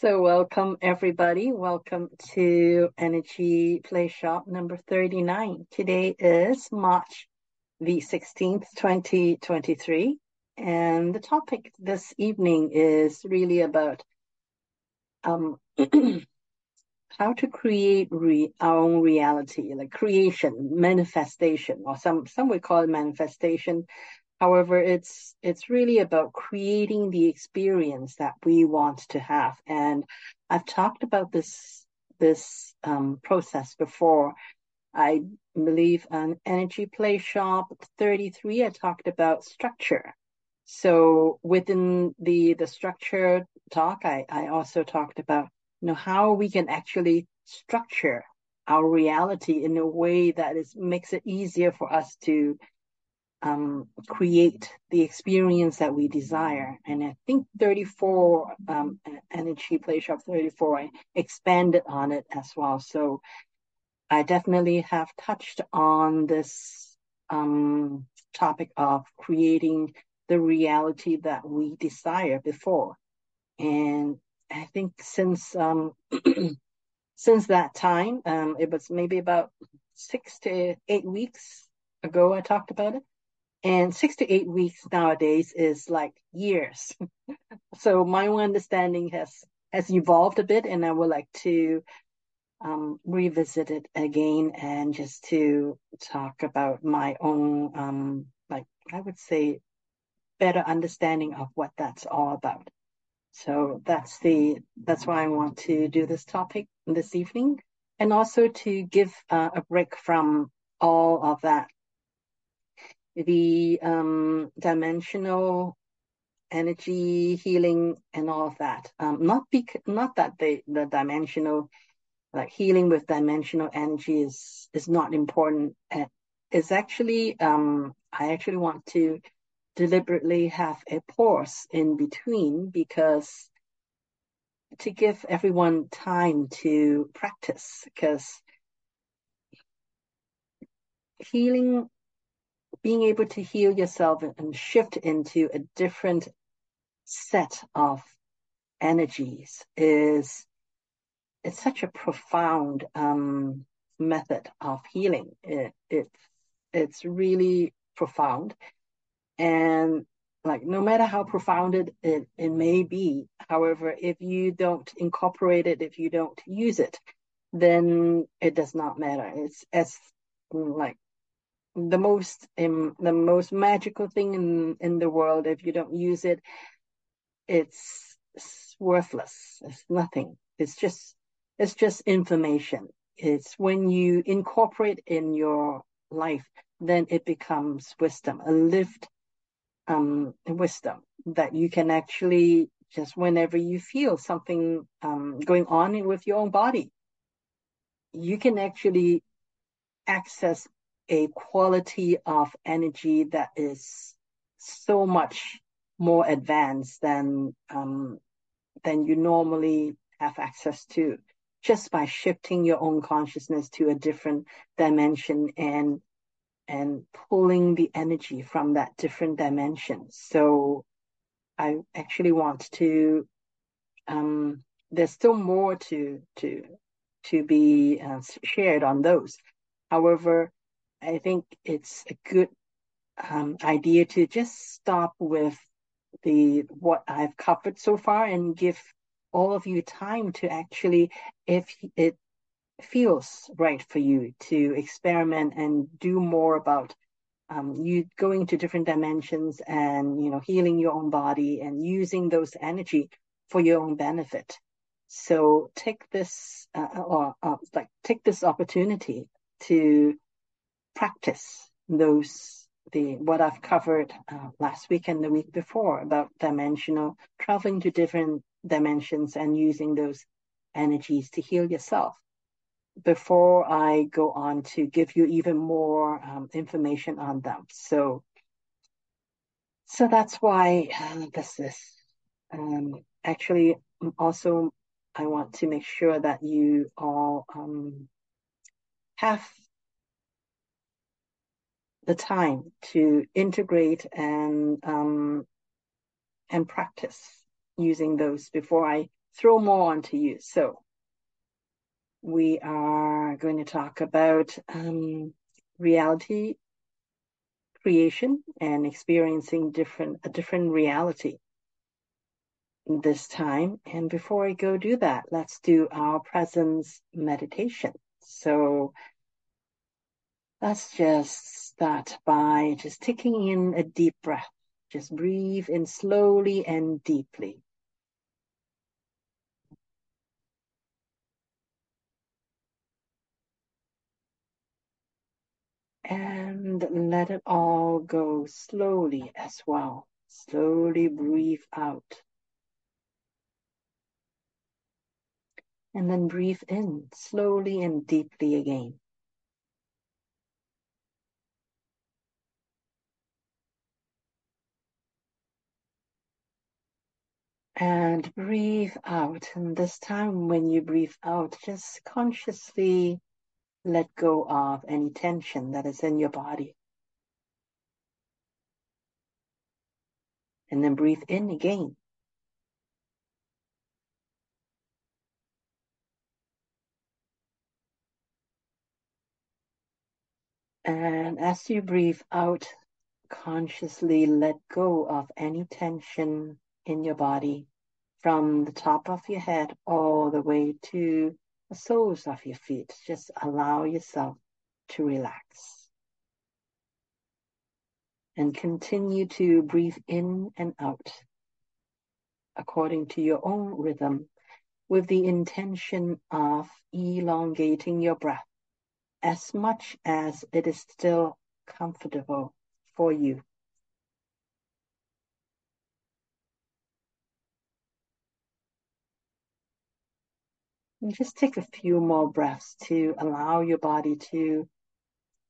So, welcome everybody. Welcome to Energy Playshop number 39. Today is March the 16th, 2023. And the topic this evening is really about um, how to create re- our own reality, like creation, manifestation, or some, some would call it manifestation, However, it's it's really about creating the experience that we want to have. And I've talked about this this um, process before. I believe on Energy Playshop 33, I talked about structure. So within the the structure talk, I, I also talked about you know how we can actually structure our reality in a way that is makes it easier for us to um, create the experience that we desire. And I think 34, um, Energy Playshop 34, I expanded on it as well. So I definitely have touched on this um, topic of creating the reality that we desire before. And I think since um, since that time, um, it was maybe about six to eight weeks ago I talked about it. And six to eight weeks nowadays is like years. so my own understanding has has evolved a bit, and I would like to um, revisit it again and just to talk about my own, um, like I would say, better understanding of what that's all about. So that's the that's why I want to do this topic this evening, and also to give uh, a break from all of that the um, dimensional energy healing and all of that. Um, not bec- not that the the dimensional like healing with dimensional energy is is not important. It's actually um, I actually want to deliberately have a pause in between because to give everyone time to practice because healing being able to heal yourself and shift into a different set of energies is it's such a profound um, method of healing. It, it it's really profound, and like no matter how profound it, it it may be, however, if you don't incorporate it, if you don't use it, then it does not matter. It's as like the most um, the most magical thing in in the world. If you don't use it it's, it's worthless. It's nothing. It's just it's just information. It's when you incorporate in your life then it becomes wisdom a lived um wisdom that you can actually just whenever you feel something um, going on with your own body you can actually access a quality of energy that is so much more advanced than um, than you normally have access to just by shifting your own consciousness to a different dimension and and pulling the energy from that different dimension. So i actually want to um, there's still more to to to be uh, shared on those. However I think it's a good um, idea to just stop with the what I've covered so far and give all of you time to actually, if it feels right for you, to experiment and do more about um, you going to different dimensions and you know healing your own body and using those energy for your own benefit. So take this uh, or uh, like take this opportunity to practice those the what I've covered uh, last week and the week before about dimensional traveling to different dimensions and using those energies to heal yourself. Before I go on to give you even more um, information on them, so so that's why uh, this is um, actually also I want to make sure that you all um, have the time to integrate and um, and practice using those before I throw more onto you. So we are going to talk about um, reality creation and experiencing different a different reality this time. And before I go do that, let's do our presence meditation. So let's just start by just taking in a deep breath. Just breathe in slowly and deeply. And let it all go slowly as well. Slowly breathe out. And then breathe in slowly and deeply again. And breathe out. And this time, when you breathe out, just consciously let go of any tension that is in your body. And then breathe in again. And as you breathe out, consciously let go of any tension in your body from the top of your head all the way to the soles of your feet. Just allow yourself to relax. And continue to breathe in and out according to your own rhythm with the intention of elongating your breath as much as it is still comfortable for you. And just take a few more breaths to allow your body to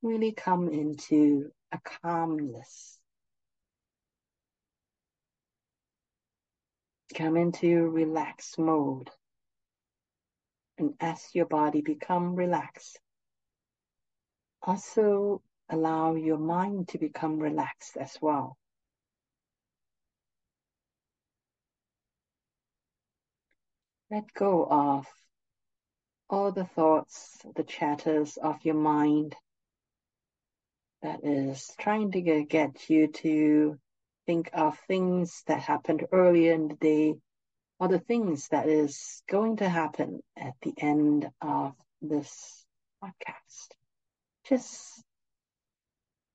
really come into a calmness. Come into relaxed mode. And as your body become relaxed, also allow your mind to become relaxed as well. Let go of all the thoughts, the chatters of your mind that is trying to get you to think of things that happened earlier in the day or the things that is going to happen at the end of this podcast. Just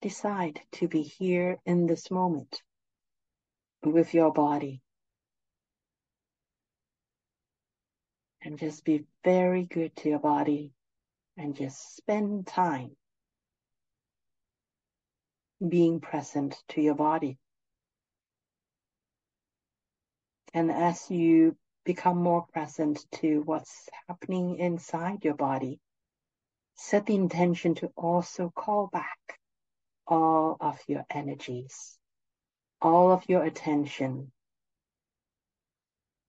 decide to be here in this moment with your body. And just be very good to your body and just spend time being present to your body. And as you become more present to what's happening inside your body, set the intention to also call back all of your energies, all of your attention.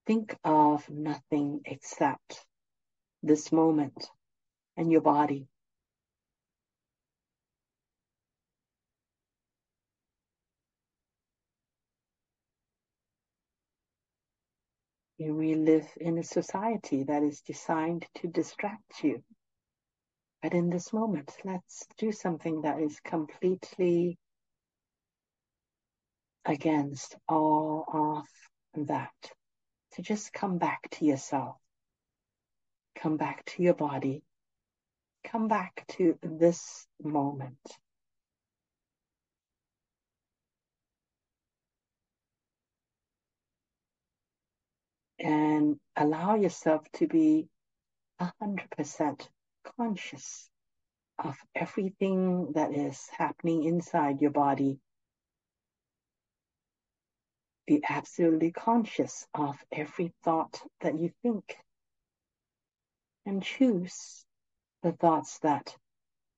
Think of nothing except this moment and your body. We live in a society that is designed to distract you. But in this moment, let's do something that is completely against all of that. To just come back to yourself, come back to your body, come back to this moment. And allow yourself to be 100% conscious of everything that is happening inside your body. Be absolutely conscious of every thought that you think. And choose the thoughts that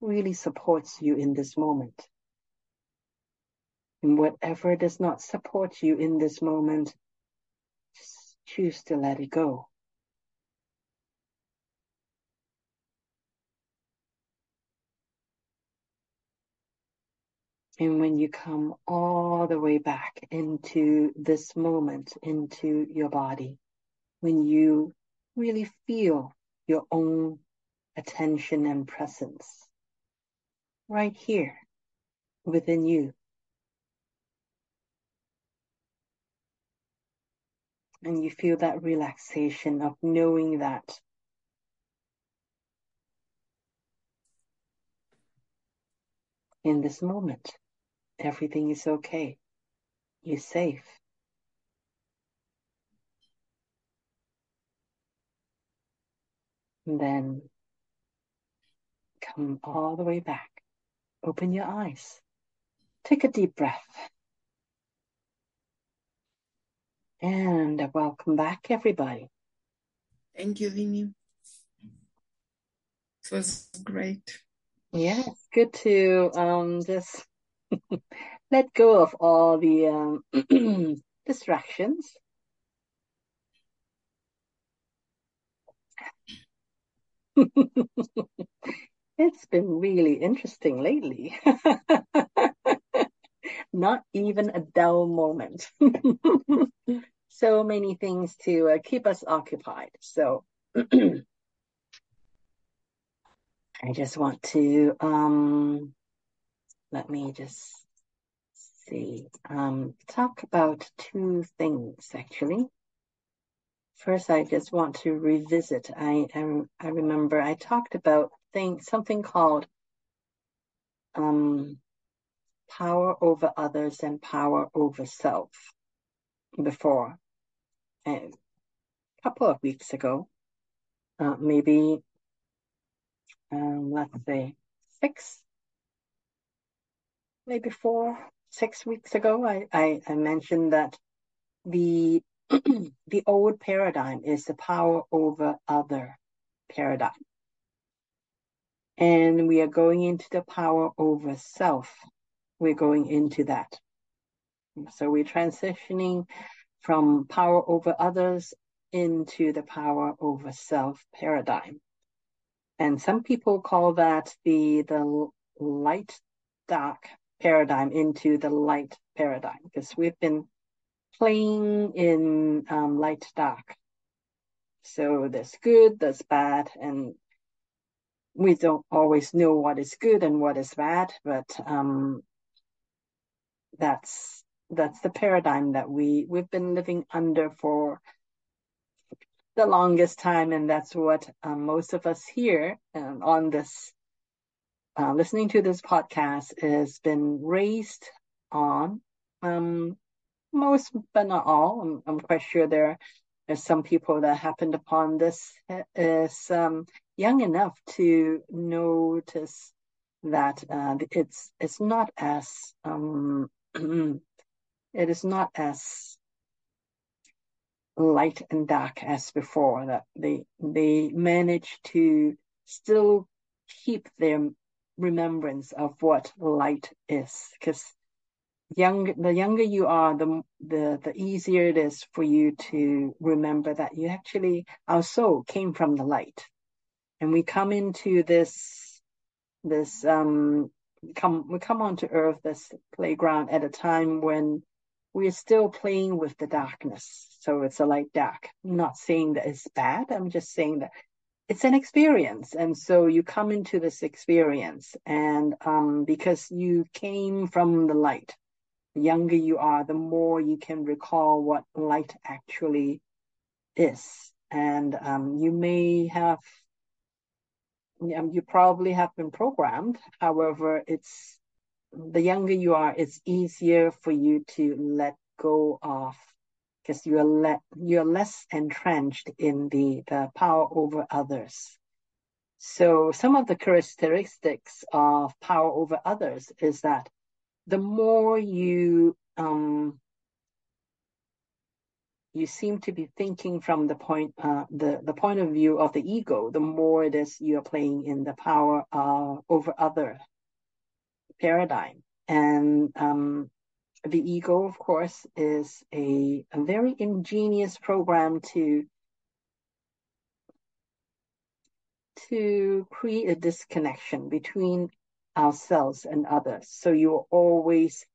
really supports you in this moment. And whatever does not support you in this moment, just choose to let it go. And when you come all the way back into this moment, into your body, when you really feel your own attention and presence right here within you. And you feel that relaxation of knowing that in this moment, everything is okay. You're safe. And then come all the way back. Open your eyes. Take a deep breath. And welcome back, everybody. Thank you, Vinny. It was great. Yeah, it's good to um, just let go of all the um, distractions. it's been really interesting lately. Not even a dull moment. so many things to uh, keep us occupied. So I just want to um, let me just see um, talk about two things actually. First, I just want to revisit. I I, I remember I talked about thing something called um, power over others and power over self before a couple of weeks ago, uh, maybe um, let's say six, maybe four, six weeks ago, I, I, I mentioned that the the old paradigm is the power over other paradigm. And we are going into the power over self. We're going into that. So we're transitioning from power over others into the power over self paradigm. And some people call that the the light dark paradigm into the light paradigm because we've been playing in um, light dark. So there's good, there's bad, and we don't always know what is good and what is bad, but um, that's that's the paradigm that we we've been living under for the longest time, and that's what um, most of us here um, on this uh, listening to this podcast has been raised on. Um, most, but not all. I'm, I'm quite sure there are some people that happened upon this is um, young enough to notice that uh, it's it's not as um, it is not as light and dark as before. That they they manage to still keep their remembrance of what light is, because young the younger you are, the the the easier it is for you to remember that you actually our soul came from the light, and we come into this this um come we come onto earth this playground at a time when we're still playing with the darkness. So it's a light dark. I'm not saying that it's bad. I'm just saying that it's an experience. And so you come into this experience and um, because you came from the light, the younger you are, the more you can recall what light actually is. And um, you may have, you probably have been programmed. However, it's the younger you are, it's easier for you to let go of because you're le- you're less entrenched in the, the power over others. So some of the characteristics of power over others is that the more you um, you seem to be thinking from the point uh, the the point of view of the ego, the more it is you are playing in the power uh, over other paradigm. And um, the ego, of course, is a, a very ingenious program to to create a disconnection between ourselves and others. So you will always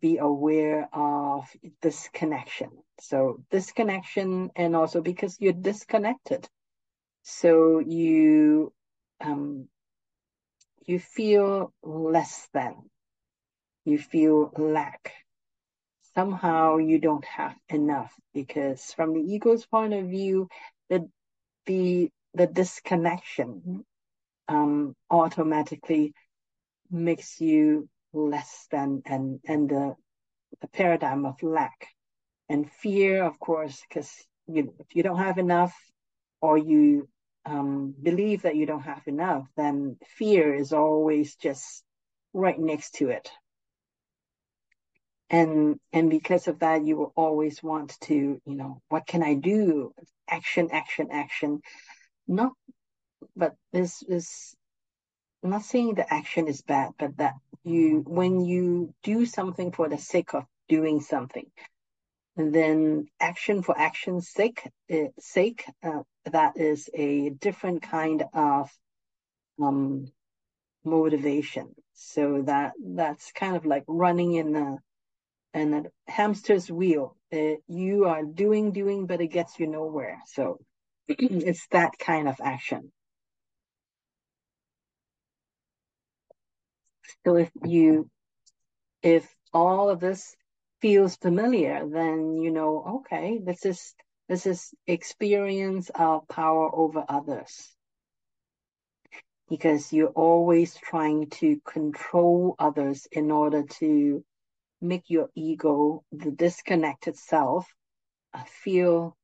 be aware of this connection. So disconnection and also because you're disconnected. So you, um, you feel less than, you feel lack. Somehow you don't have enough because from the ego's point of view, the, the, the disconnection, um, automatically makes you less than and and the, the paradigm of lack and fear of course because you, if you don't have enough or you um, believe that you don't have enough then fear is always just right next to it and and because of that you will always want to you know what can i do action action action not but this is I'm not saying the action is bad, but that you, when you do something for the sake of doing something, then action for action's sake, uh, sake, uh, that is a different kind of um, motivation. So that that's kind of like running in a in a hamster's wheel. Uh, you are doing, doing, but it gets you nowhere. So it's that kind of action. So if you, if all of this feels familiar, then you know, okay, this is, this is experience of power over others. Because you're always trying to control others in order to make your ego, the disconnected self, uh, feel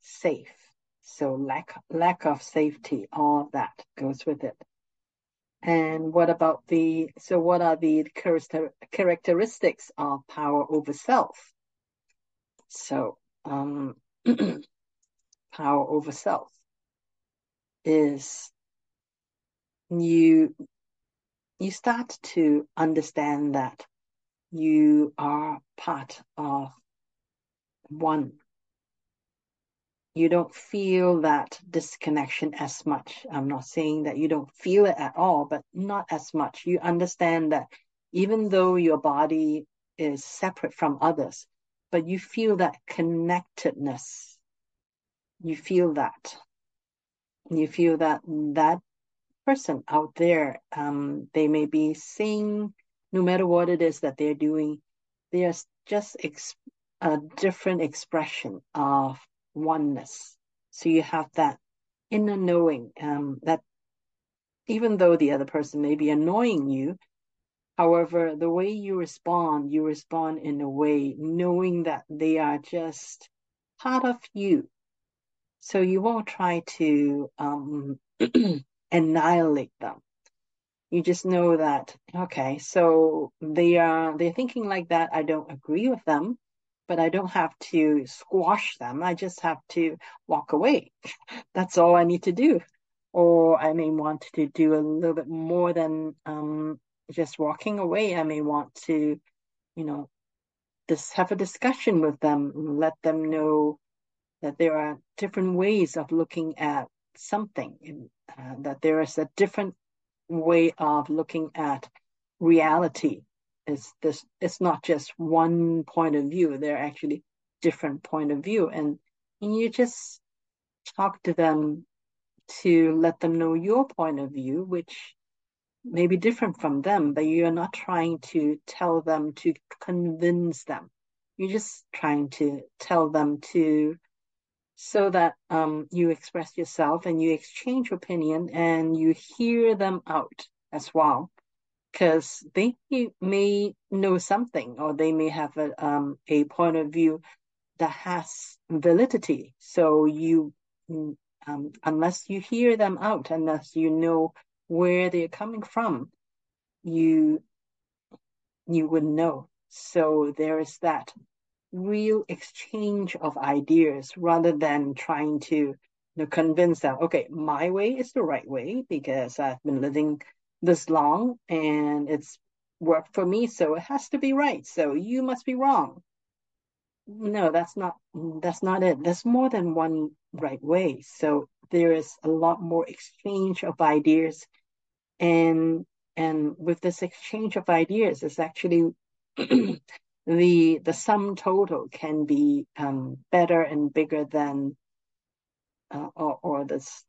safe. So lack, lack of safety, all of that goes with it. And what about the, so what are the characteristics of power over self? So, um, power over self is you, you start to understand that you are part of one you don't feel that disconnection as much. I'm not saying that you don't feel it at all, but not as much. You understand that even though your body is separate from others, but you feel that connectedness. You feel that. You feel that that person out there, um, they may be saying, no matter what it is that they're doing, they are just a different expression of oneness. So you have that inner knowing um, that even though the other person may be annoying you, however, the way you respond, you respond in a way knowing that they are just part of you. So you won't try to um, annihilate them. You just know that, okay, so they are, they're thinking like that. I don't agree with them but I don't have to squash them. I just have to walk away. That's all I need to do. Or I may want to do a little bit more than um, just walking away. I may want to, you know, just have a discussion with them, let them know that there are different ways of looking at something, uh, that there is a different way of looking at reality. It's this it's not just one point of view. There are actually different point of view. And, and you just talk to them to let them know your point of view which may be different from them but you're not trying to tell them to convince them. You're just trying to tell them to so that um, you express yourself and you exchange opinion and you hear them out as well because they may know something or they may have a, um, a point of view that has validity. So you, um, unless you hear them out, unless you know where they're coming from, you, you wouldn't know. So there is that real exchange of ideas rather than trying to you know, convince them, okay, my way is the right way because I've been living this long and it's worked for me, so it has to be right. So you must be wrong. No, that's not that's not it. There's more than one right way. So there is a lot more exchange of ideas and and with this exchange of ideas it's actually the the sum total can be um, better and bigger than uh, or, or this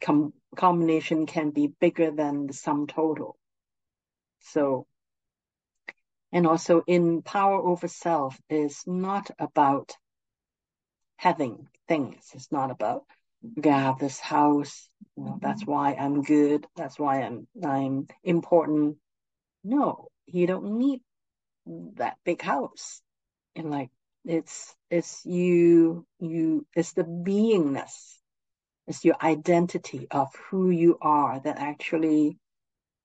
com- combination can be bigger than the sum total. So and also in power over self is not about having things. It's not about okay, I have this house you know, that's why i'm good that's why i'm i'm important. No you don't need that big house. And like it's it's you you it's the beingness. It's your identity of who you are that actually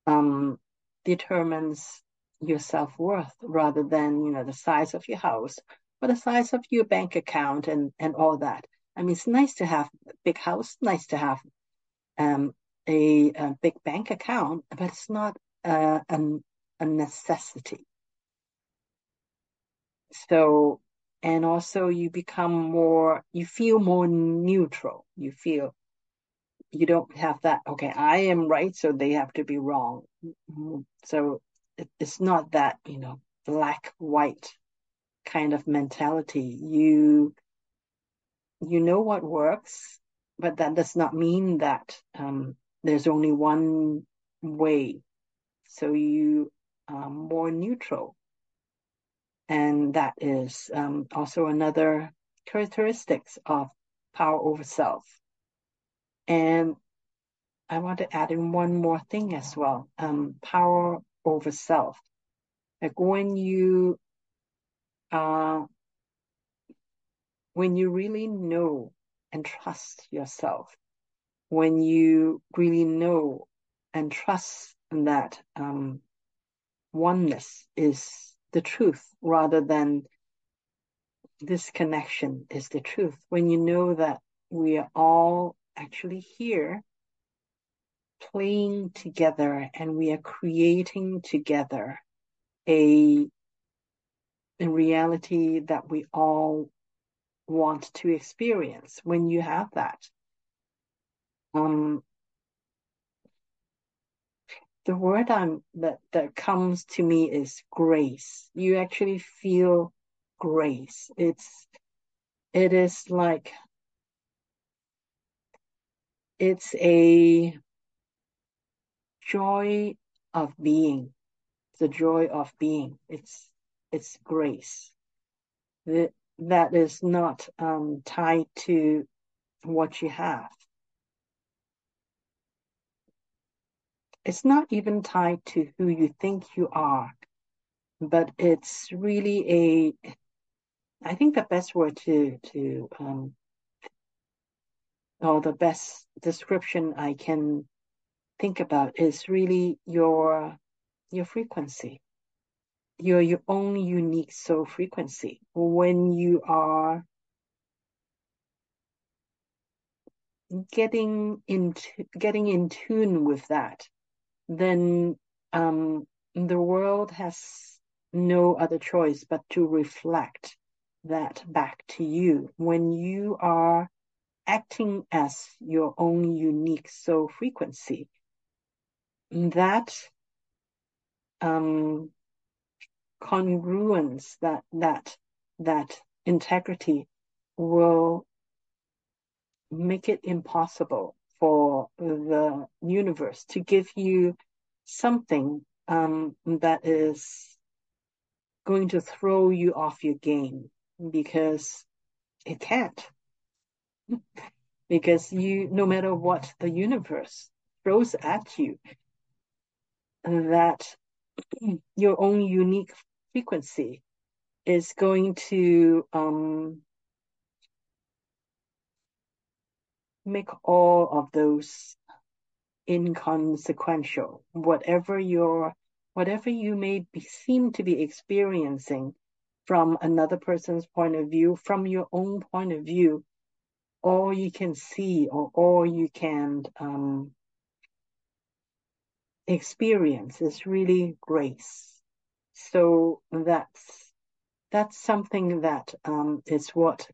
um determines your self-worth rather than you know the size of your house or the size of your bank account and and all that. I mean it's nice to have a big house nice to have um a, a big bank account but it's not uh, an, a necessity so and also you become more you feel more neutral. You feel you don't have that okay i am right so they have to be wrong. So it, it's not that you know black white kind of mentality. You you know what works but that does not mean that um, there's only one way. So you are more neutral and that is um, also another characteristics of power over self. And I want to add in one more thing as well. Um, power over self. Like when you uh, when you really know and trust yourself, when you really know and trust that um, oneness is the truth rather than this connection is the truth. When you know that we are all actually here playing together and we are creating together a, a reality that we all want to experience. When you have that, um, the word I'm, that that comes to me is grace. You actually feel grace. It's it is like it's a joy of being. The joy of being. It's it's grace. That that is not um, tied to what you have. It's not even tied to who you think you are, but it's really a, I think the best word to, to, um, or the best description I can think about is really your, your frequency, your, your own unique soul frequency. When you are getting into, getting in tune with that, then um, the world has no other choice but to reflect that back to you when you are acting as your own unique soul frequency. That um, congruence, that that that integrity, will make it impossible for the universe to give you something um, that is going to throw you off your game because it can't. because you, no matter what the universe throws at you, that your own unique frequency is going to um, make all of those inconsequential. Whatever your whatever you may be, seem to be experiencing from another person's point of view, from your own point of view, all you can see or all you can um, experience is really grace. So that's that's something that um, is what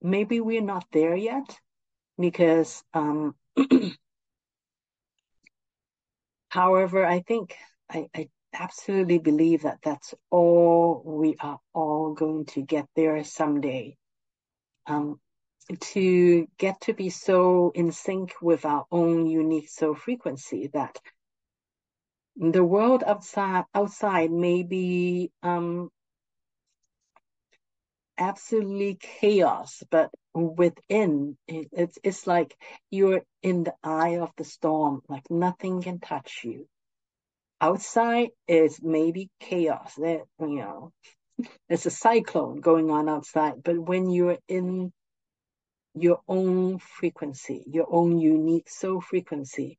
maybe we're not there yet because um, however, I think I, I absolutely believe that that's all we are all going to get there someday. Um, to get to be so in sync with our own unique soul frequency that the world outside outside may be um, absolutely chaos, but within it's it's like you're in the eye of the storm, like nothing can touch you. Outside is maybe chaos. That you know, it's a cyclone going on outside. But when you're in your own frequency, your own unique soul frequency,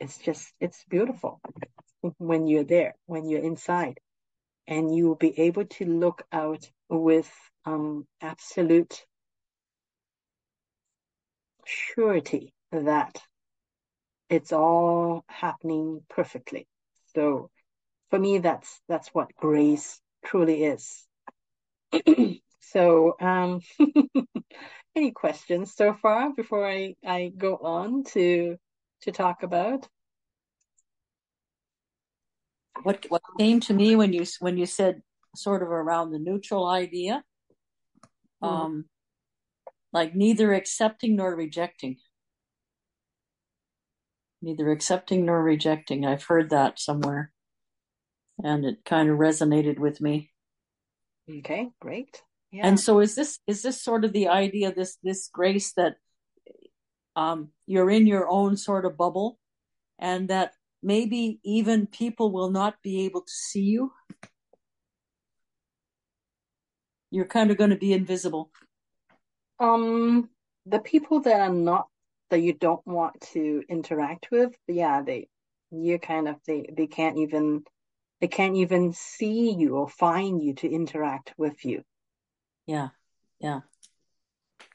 it's just it's beautiful when you're there, when you're inside and you will be able to look out with um, absolute surety that it's all happening perfectly. So for me, that's that's what grace truly is. so, um, any questions so far before I, I go on to to talk about? what what came to me when you when you said sort of around the neutral idea mm-hmm. um like neither accepting nor rejecting neither accepting nor rejecting i've heard that somewhere and it kind of resonated with me okay great yeah. and so is this is this sort of the idea this this grace that um you're in your own sort of bubble and that maybe even people will not be able to see you. You're kind of going to be invisible. Um, the people that are not that you don't want to interact with, yeah, they you kind of they they can't even they can't even see you or find you to interact with you. Yeah, yeah.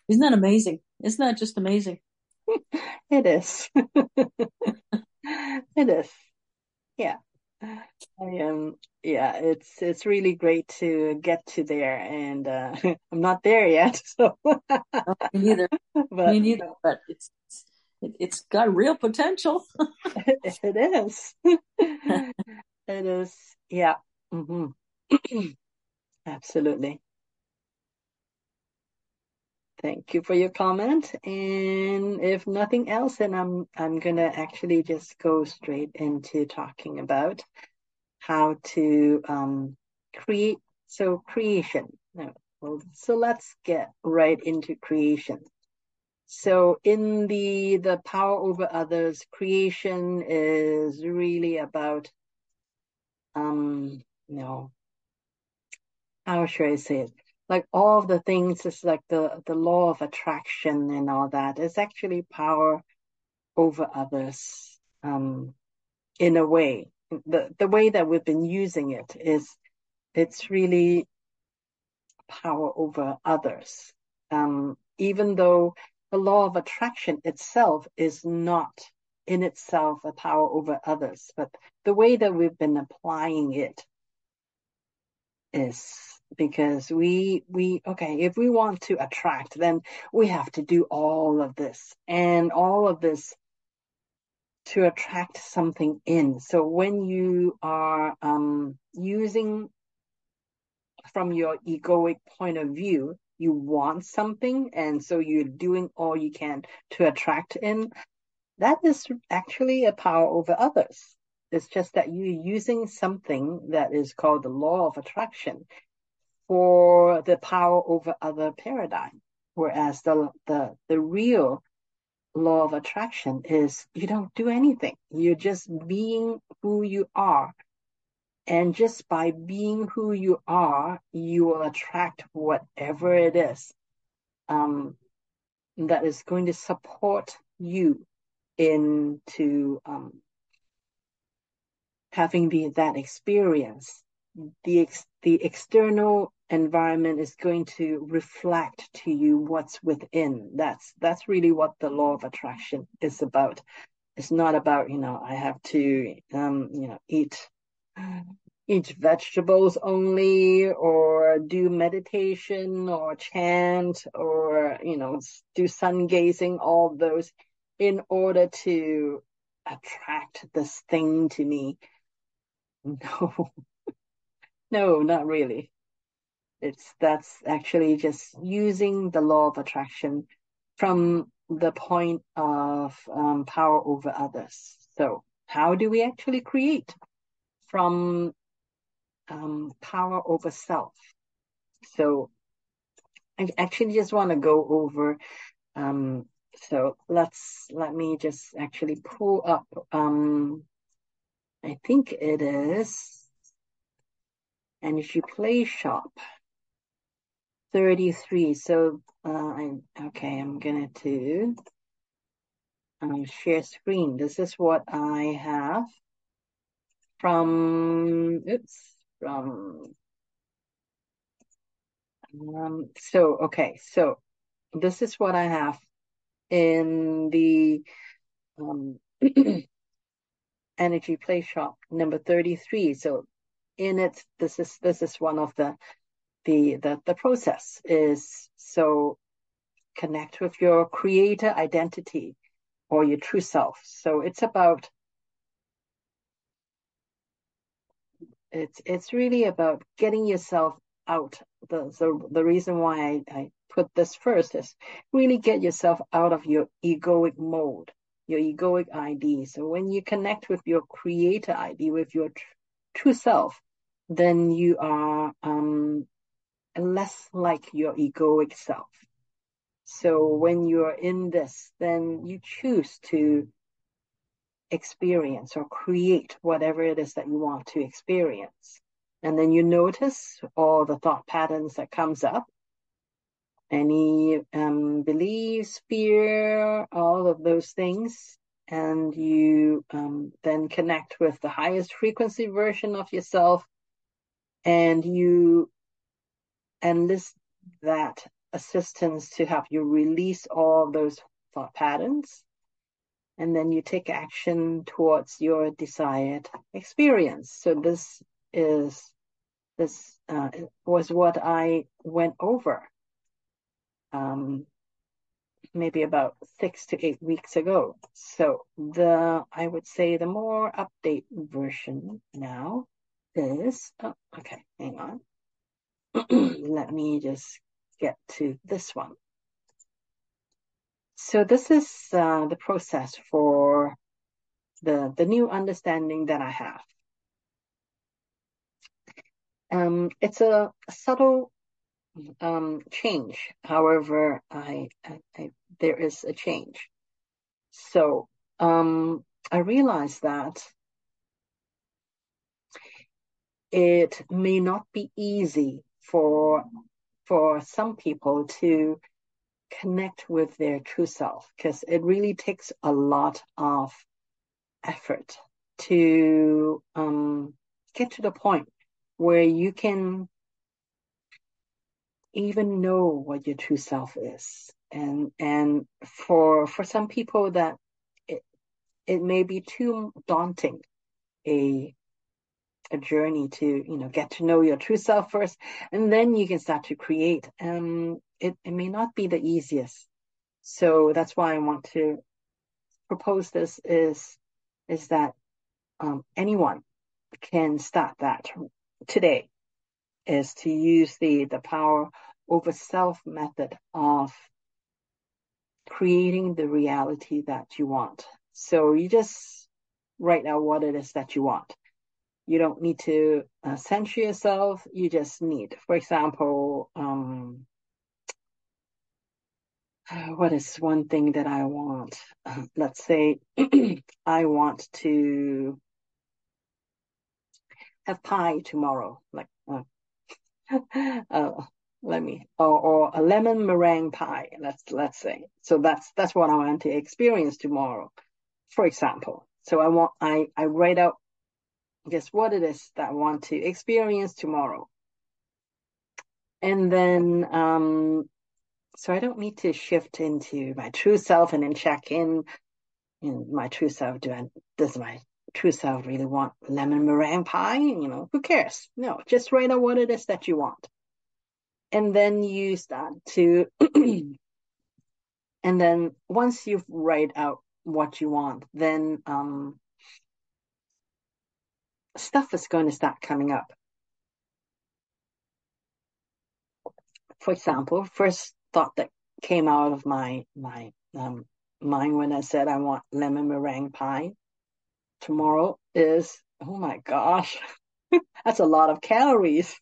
Isn't that amazing? Isn't that just amazing? it is. it is. Yeah. I am yeah, it's it's really great to get to there and uh I'm not there yet, so me neither. But, me neither, but it's it, it's got real potential. it, it is. it is. Yeah. Mm-hmm. Absolutely. Thank you for your comment. And if nothing else, then I'm I'm gonna actually just go straight into talking about how to um, create. So creation. So let's get right into creation. So in the the power over others, creation is really about um, you know, how should I say it? Like all of the things is like the the law of attraction and all that is actually power over others um in a way. The the way that we've been using it is it's really power over others. Um even though the law of attraction itself is not in itself a power over others but the way that we've been applying it is because we we okay if we want to attract then we have to do all of this and all of this to attract something in. So when you are um, using from your egoic point of view you want something and so you're doing all you can to attract in that is actually a power over others it's just that you're using something that is called the law of attraction for the power over other paradigm. Whereas the, the, the real law of attraction is you don't do anything. You're just being who you are. And just by being who you are, you will attract whatever it is um, that is going to support you into um, having the, that experience. The, ex, the external environment is going to reflect to you what's within. That's that's really what the law of attraction is about. It's not about you know I have to um, you know eat eat vegetables only or do meditation or chant or you know do sun gazing all those in order to attract this thing to me. No, no, not really. It's that's actually just using the law of attraction from the point of um, power over others. So, how do we actually create from um, power over self? So, I actually just want to go over. Um, so let's let me just actually pull up. Um, I think it is and Energy Playshop 33. So uh, I okay, I'm gonna to um, share screen. This is what I have from oops from um, so, okay, so this is what I have in the um, energy playshop number 33. So in it, this is, this is one of the, the, the, the process is so connect with your creator identity or your true self. So it's about it's it's really about getting yourself out. The so the reason why I, I put this first is really get yourself out of your egoic mode, your egoic ID. So when you connect with your creator ID, with your tr- true self, then you are um, less like your egoic self. So when you're in this, then you choose to experience or create whatever it is that you want to experience. And then you notice all the thought patterns that comes up, any um, beliefs, fear, all of those things. And you um, then connect with the highest frequency version of yourself and you enlist that assistance to help you release all those thought patterns. And then you take action towards your desired experience. So this is this uh, was what I went over um, maybe about six to eight weeks ago. So the I would say the more update version now is oh, okay. Hang on. Let me just get to this one. So this is uh, the process for the the new understanding that I have. Um, it's a, a subtle um, change. However, I, I, I, there is a change. So um, I realized that it may not be easy for for some people to connect with their true self because it really takes a lot of effort to um, get to the point where you can even know what your true self is. And and for for some people that it it may be too daunting a a journey to you know get to know your true self first and then you can start to create. Um it, it may not be the easiest. So that's why i want to propose this is is that um, anyone can start that today is to use the the power over self method of creating the reality that you want. So you just write out what it is that you want. You don't need to uh, censor yourself. You just need, for example, um, what is one thing that I want? Let's say I want to have pie tomorrow, like uh, let me or, or a lemon meringue pie. Let's let's say. So that's that's what I want to experience tomorrow, for example. So I want I I write out guess what it is that I want to experience tomorrow, and then um, so I don't need to shift into my true self and then check in in my true self. Do I does my true self really want lemon meringue pie? You know, who cares? No, just write out what it is that you want and then you start to and then once you've write out what you want, then um, stuff is going to start coming up. For example, first thought that came out of my my um, mind when I said I want lemon meringue pie tomorrow is, oh my gosh, that's a lot of calories.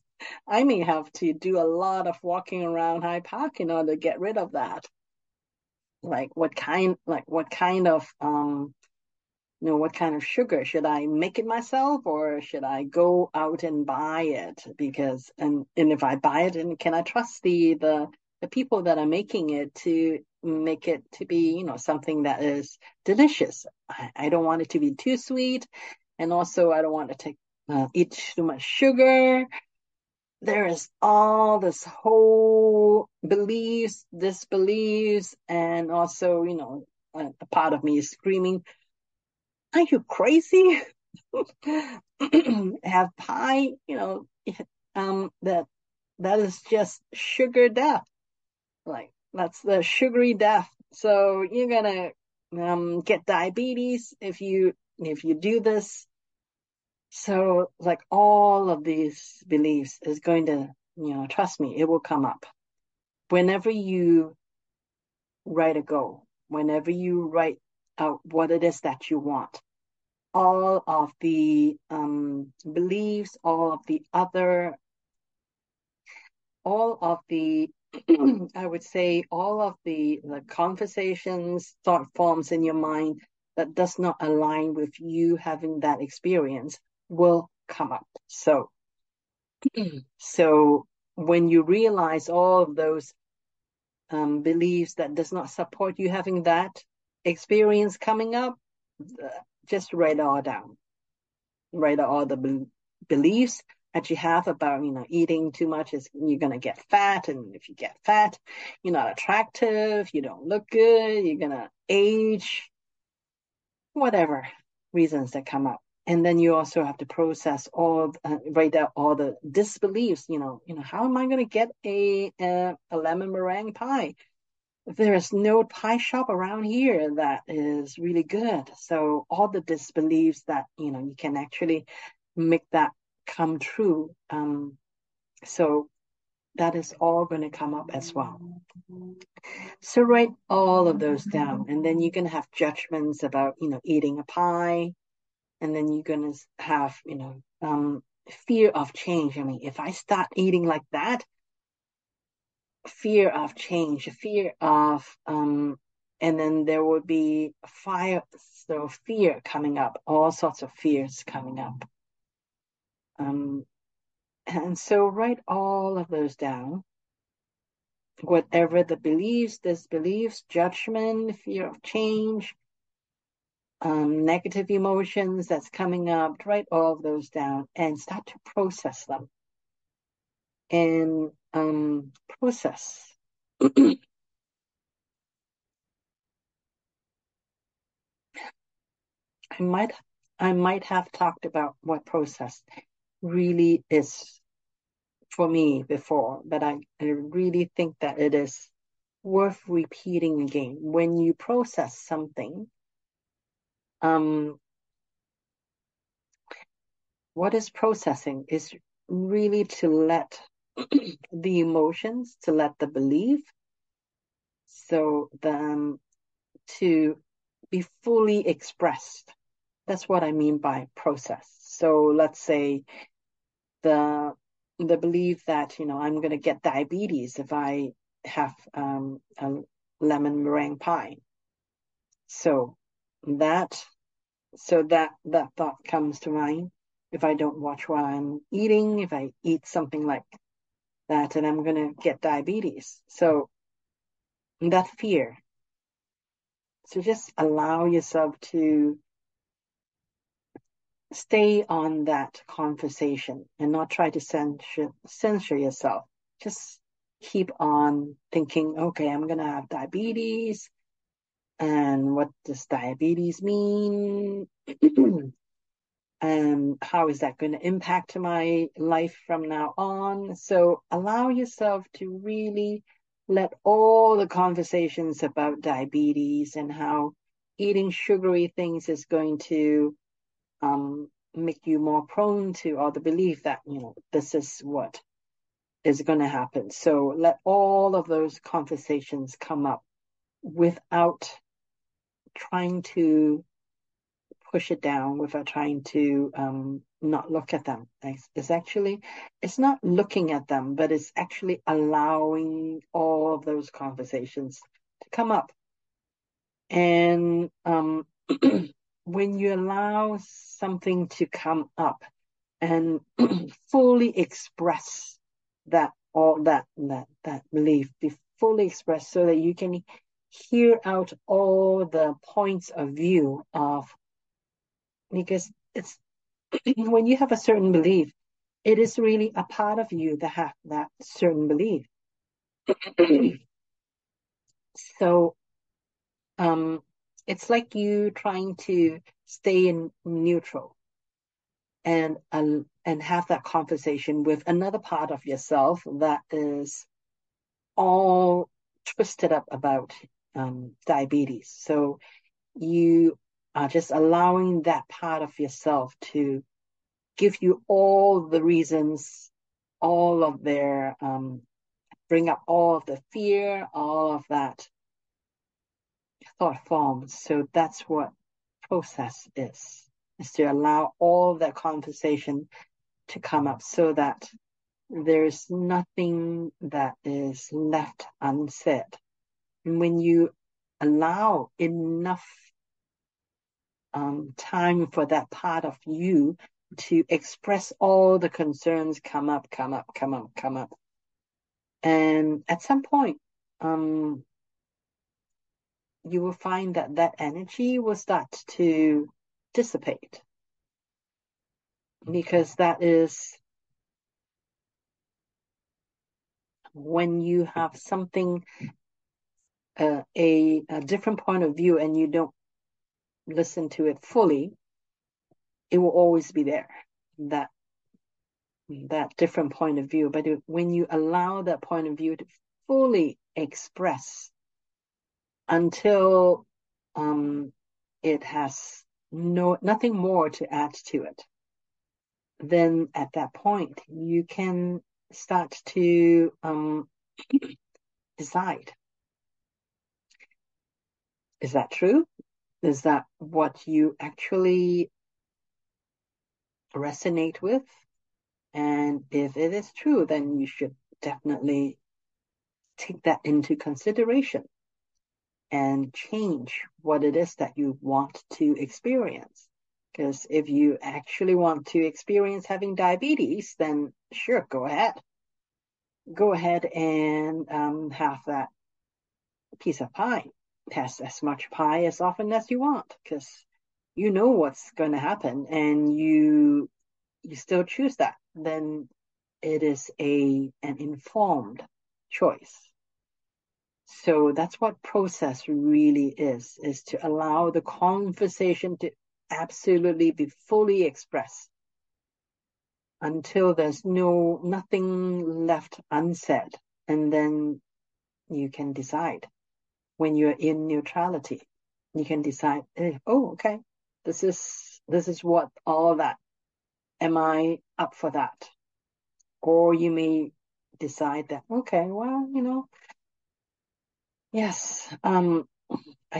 I may have to do a lot of walking around High Park in order to get rid of that. Like what kind, like what kind of, um, you know, what kind of sugar should I make it myself or should I go out and buy it? Because, and, and if I buy it, and can I trust the, the, the people that are making it to make it to be, you know, something that is delicious. I, I don't want it to be too sweet. And also I don't want to take, uh, eat too much sugar there is all this whole beliefs, disbeliefs, and also, you know, a, a part of me is screaming, are you crazy? Have pie, you know, um, that, that is just sugar death. Like, that's the sugary death. So you're gonna, um, get diabetes if you, if you do this so like all of these beliefs is going to, you know, trust me, it will come up. Whenever you write a goal, whenever you write out what it is that you want, all of the um, beliefs, all of the other, all of the, I would say, all of the, the conversations, thought forms in your mind that does not align with you having that experience will come up. So, so when you realize all of those um, beliefs that does not support you having that experience coming up, uh, just write it all down. Write all the be- beliefs that you have about, you know, eating too much is you're going to get fat. And if you get fat, you're not attractive. You don't look good. You're going to age, whatever reasons that come up and then you also have to process all uh, write out all the disbeliefs you know you know how am i going to get a, a, a lemon meringue pie there is no pie shop around here that is really good so all the disbeliefs that you know you can actually make that come true um so that is all going to come up as well so write all of those down and then you're going to have judgments about you know eating a pie and then you're going to have, you know, um, fear of change. I mean, if I start eating like that, fear of change, fear of, um, and then there will be fire, so fear coming up, all sorts of fears coming up. Um, and so write all of those down. Whatever the beliefs, disbeliefs, judgment, fear of change, um, negative emotions that's coming up, write all of those down and start to process them. And um, process. I might I might have talked about what process really is for me before, but I, I really think that it is worth repeating again. When you process something, um, what is processing is really to let the emotions, to let the belief, so then to be fully expressed. That's what I mean by process. So let's say the the belief that you know I'm going to get diabetes if I have um, a lemon meringue pie. So that so that that thought comes to mind. If i don't watch what i'm eating if i eat something like that and i'm going to get diabetes. So that fear. So just allow yourself to stay on that conversation and not try to censor censor yourself. Just keep on thinking okay i'm going to have diabetes. And what does diabetes mean? And how is that going to impact my life from now on? So allow yourself to really let all the conversations about diabetes and how eating sugary things is going to um, make you more prone to or the belief that you know this is what is going to happen. So let all of those conversations come up without trying to push it down, without trying to um, not look at them. It's, actually, it's not looking at them, but it's actually allowing all of those conversations to come up. And um, when you allow something to come up and fully express that all that that that belief be fully expressed so that you can hear out all the points of view of because it's when you have a certain belief it is really a part of you that have that certain belief. So um it's like you trying to stay in neutral and uh, and have that conversation with another part of yourself that is all twisted up about um, diabetes. So you are just allowing that part of yourself to give you all the reasons, all of their, um, bring up all of the fear, all of that thought forms. So that's what process is, is to allow all that conversation to come up so that there's nothing that is left unsaid. And when you allow enough um, time for that part of you to express all the concerns come up, come up, come up, come up. And at some point, um, you will find that that energy will start to dissipate. Because that is when you have something uh, a, a different point of view and you don't listen to it fully it will always be there that that different point of view. But when you allow that point of view to fully express until um, it has no nothing more to add to it then at that point you can start to um, decide. Is that true? Is that what you actually resonate with? And if it is true then you should definitely take that into consideration and change what it is that you want to experience because if you actually want to experience having diabetes, then sure, go ahead. Go ahead and um, have that piece of pie. Test as much pie as often as you want because you know what's going to happen and you you still choose that. Then it is a an informed choice. So that's what process really is, is to allow the conversation to absolutely be fully expressed until there's no nothing left unsaid. And then you can decide when you're in neutrality. You can decide eh, oh okay. This is this is what all that am i up for that? Or you may decide that okay well you know yes um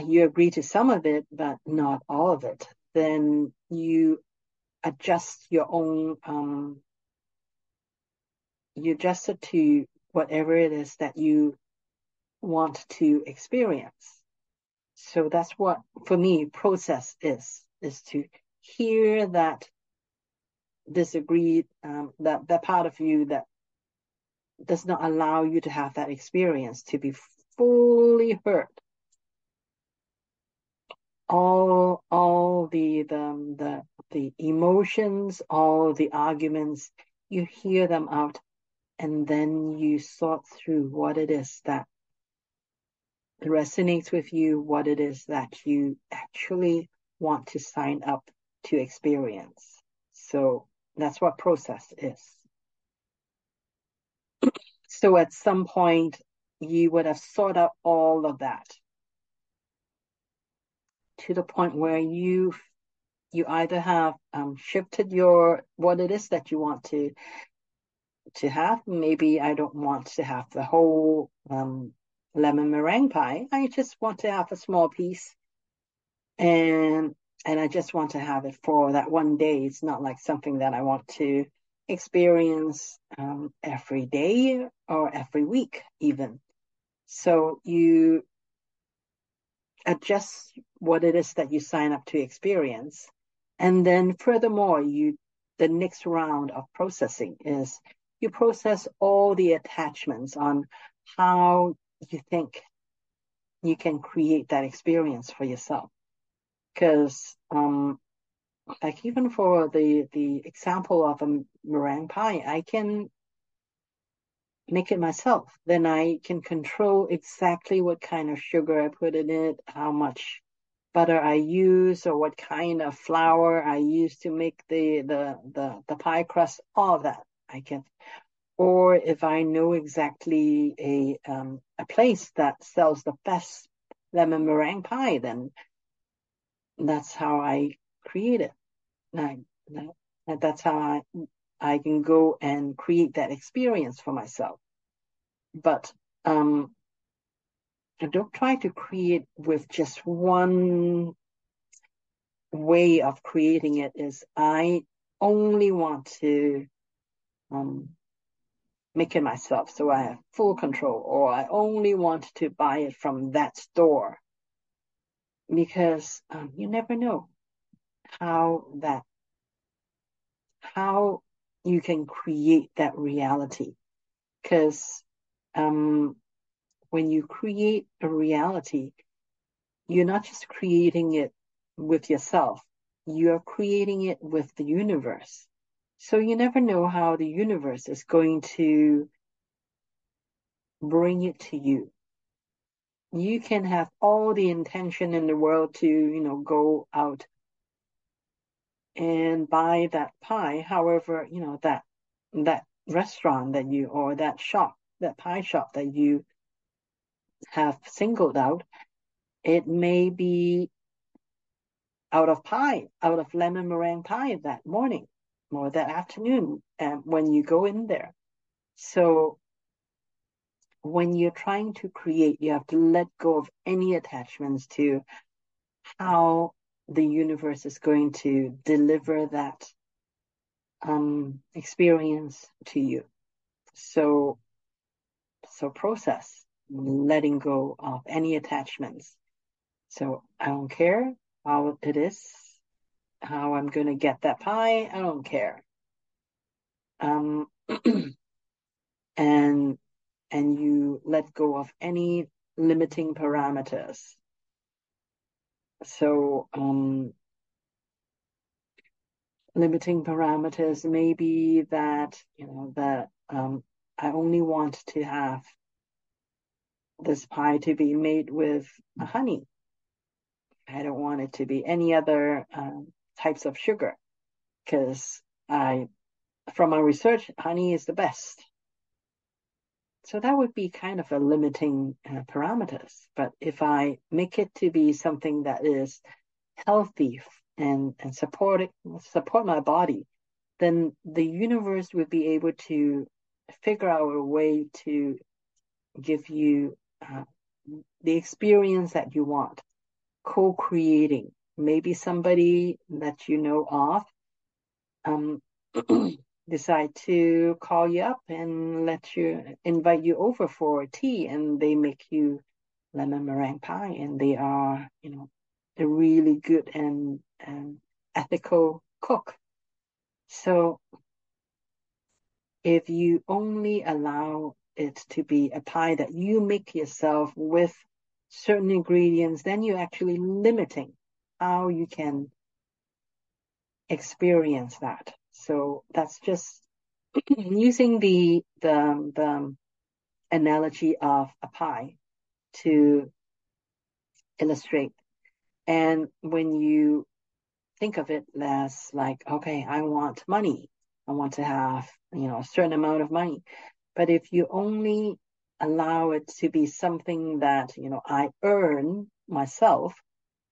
you agree to some of it but not all of it then you adjust your own, um, you adjust it to whatever it is that you want to experience. So that's what, for me, process is, is to hear that disagreed, um, that, that part of you that does not allow you to have that experience to be fully heard all all the the the, the emotions, all the arguments, you hear them out, and then you sort through what it is that resonates with you, what it is that you actually want to sign up to experience. So that's what process is. so at some point, you would have sought out all of that to the point where you you either have um, shifted your what it is that you want to to have. Maybe I don't want to have the whole um, lemon meringue pie. I just want to have a small piece, and and I just want to have it for that one day. It's not like something that I want to experience um, every day or every week, even. So you adjust what it is that you sign up to experience. And then furthermore, you the next round of processing is you process all the attachments on how you think you can create that experience for yourself. Because, um, like even for the the example of a meringue pie, I can make it myself. Then I can control exactly what kind of sugar I put in it, how much butter I use, or what kind of flour I use to make the the the, the pie crust. All of that I can. Or if I know exactly a um, a place that sells the best lemon meringue pie, then that's how I create it. I, that's how I I can go and create that experience for myself. But um, don't try to create with just one way of creating it. Is I only want to um, make it myself, so I have full control, or I only want to buy it from that store because um, you never know how that how you can create that reality. Because um, when you create a reality you're not just creating it with yourself you're creating it with the universe. So you never know how the universe is going to bring it to you. You can have all the intention in the world to you know go out and buy that pie. However, you know, that, that restaurant that you, or that shop, that pie shop that you have singled out, it may be out of pie, out of lemon meringue pie that morning or that afternoon uh, when you go in there. So when you're trying to create, you have to let go of any attachments to how the universe is going to deliver that um, experience to you. So, so process letting go of any attachments. So I don't care how it is, how I'm going to get that pie. I don't care. Um, and, and you let go of any limiting parameters so um, limiting parameters may be that you know that um, I only want to have this pie to be made with honey. I don't want it to be any other um, types of sugar because I, from my research, honey is the best. So that would be kind of a limiting uh, parameters. But if I make it to be something that is healthy and, and support it, support my body, then the universe would be able to figure out a way to give you uh, the experience that you want, co-creating. Maybe somebody that you know of um, decide to call you up and let you invite you over for tea and they make you lemon meringue pie and they are you know a really good and, and ethical cook. So if you only allow it to be a pie that you make yourself with certain ingredients then you're actually limiting how you can experience that so that's just using the, the, the analogy of a pie to illustrate. And when you think of it as like, okay, I want money. I want to have, you know, a certain amount of money. But if you only allow it to be something that, you know, I earn myself,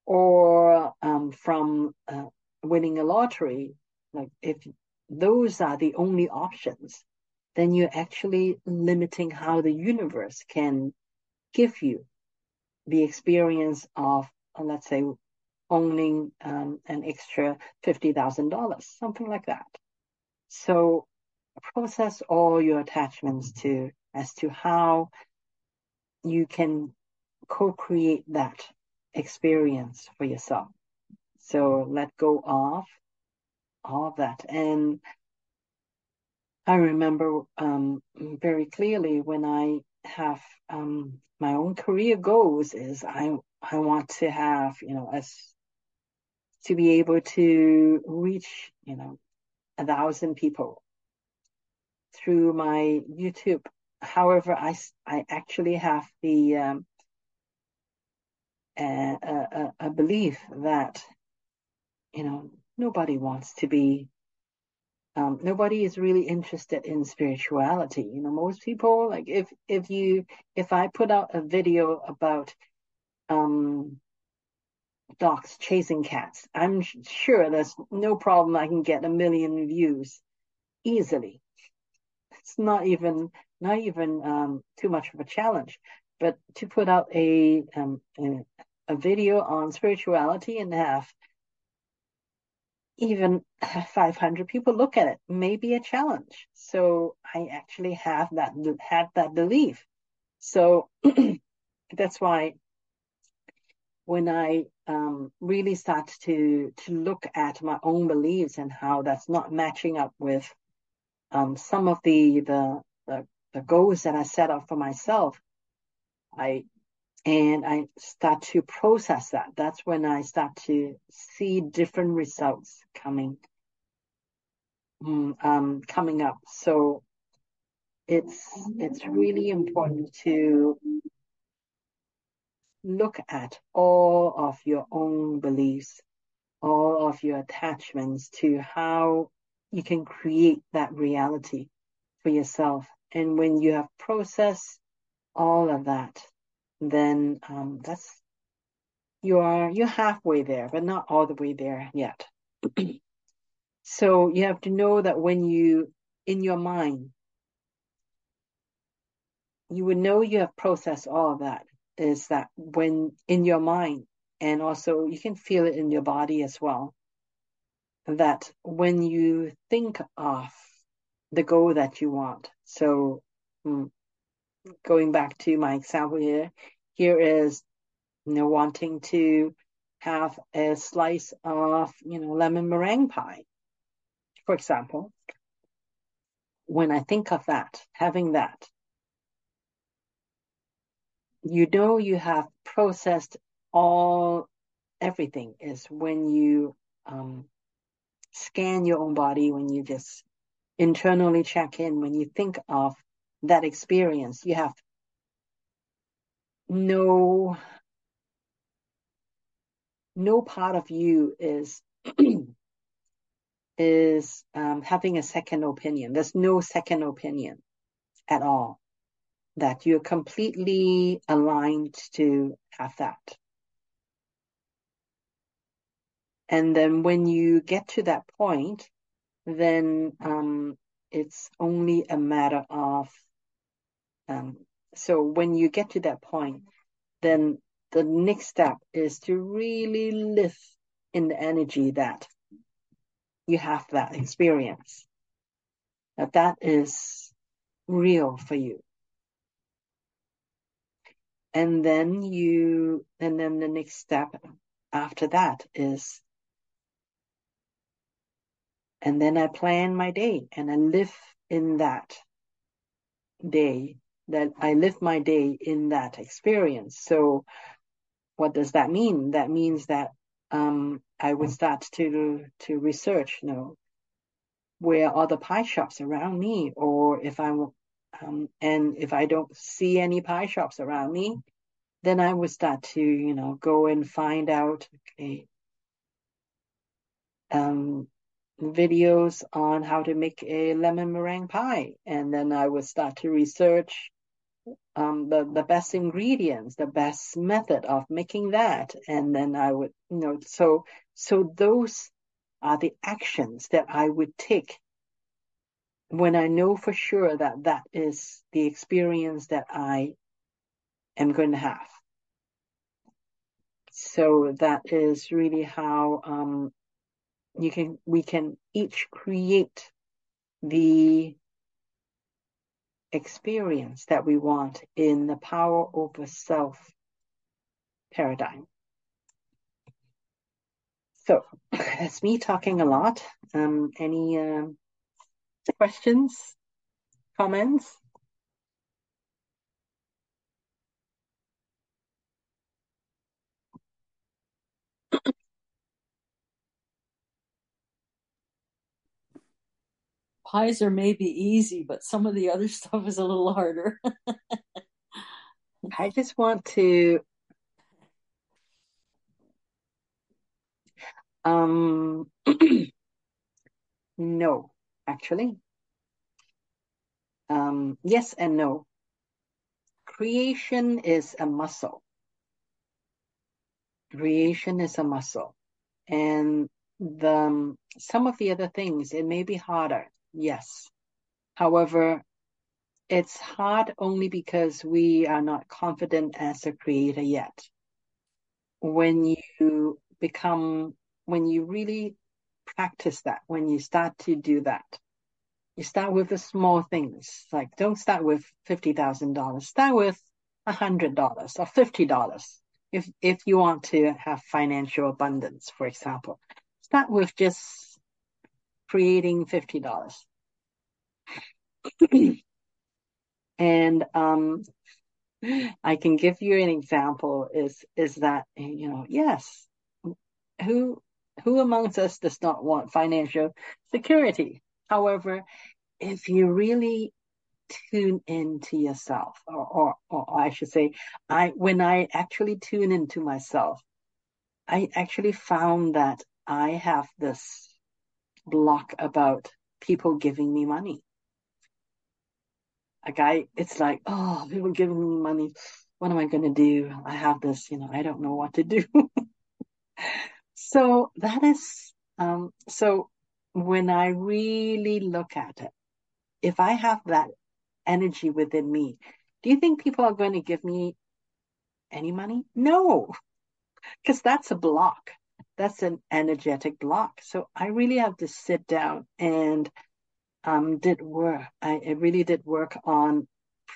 or um, from uh, winning a lottery, like if those are the only options, then you're actually limiting how the universe can give you the experience of, uh, let's say, owning um, an extra $50,000, something like that. So process all your attachments to as to how you can co-create that experience for yourself. So let go of all of that. And I remember um, very clearly when I have um, my own career goals is I I want to have you know as to be able to reach you know a thousand people through my YouTube. However, I I actually have the um, a, a, a belief that you know nobody wants to be um, nobody is really interested in spirituality. You know, most people like if if you if I put out a video about um, dogs chasing cats, I'm sure there's no problem. I can get a million views easily. It's not even not even um, too much of a challenge. But to put out a um, a, a video on spirituality and have even 500 people look at it may be a challenge. So I actually have that had that belief. So that's why when I um, really start to to look at my own beliefs and how that's not matching up with um, some of the, the the the goals that I set up for myself, I and I start to process that. That's when I start to see different results coming mm, um, coming up. So it's it's really important to look at all of your own beliefs, all of your attachments to how you can create that reality for yourself. And when you have processed all of that, then um, that's you are you're halfway there, but not all the way there yet. so you have to know that when you in your mind, you would know you have processed all of that. Is that when in your mind, and also you can feel it in your body as well. That when you think of the goal that you want, so mm, going back to my example here, here is, you know, wanting to have a slice of, you know, lemon meringue pie, for example. When I think of that, having that, you know you have processed all everything is when you um, scan your own body, when you just internally check in, when you think of that experience. You have no no part of you is is um, having a second opinion. There's no second opinion at all. That you're completely aligned to have that. And then when you get to that point, then um, it's only a matter of um, so when you get to that point, then the next step is to really live in the energy that you have that experience. That that is real for you. And then you, and then the next step after that is, and then I plan my day and I live in that day that I live my day in that experience. So what does that mean? That means that um, I would start to to research, you know, where are the pie shops around me, or if I um, and if I don't see any pie shops around me, then I would start to, you know, go and find out, okay, um, videos on how to make a lemon meringue pie, and then I would start to research um, the, the best ingredients, the best method of making that. And then I would, you know, so, so those are the actions that I would take when I know for sure that that is the experience that I am going to have. So that is really how um, you can we can each create the experience that we want in the power over self paradigm. So that's me talking a lot. Um, any uh, questions, comments? Pies are maybe easy, but some of the other stuff is a little harder. I just want to um no, actually. Um yes and no. Creation is a muscle. Creation is a muscle. And the um, some of the other things it may be harder Yes. However, it's hard only because we are not confident as a creator yet. When you become, when you really practice that, when you start to do that, you start with the small things. Like don't start with $50,000. Start with $100 or $50. If, if you want to have financial abundance, for example, start with just creating $50. and um, I can give you an example is is that you know yes who who amongst us does not want financial security however if you really tune into yourself or, or or I should say I when I actually tune into myself I actually found that I have this block about people giving me money. A guy, it's like, oh, people giving me money. What am I going to do? I have this, you know, I don't know what to do. so that is, um, so when I really look at it, if I have that energy within me, do you think people are going to give me any money? No, because that's a block that's an energetic block. So I really have to sit down and um, did work. I, I really did work on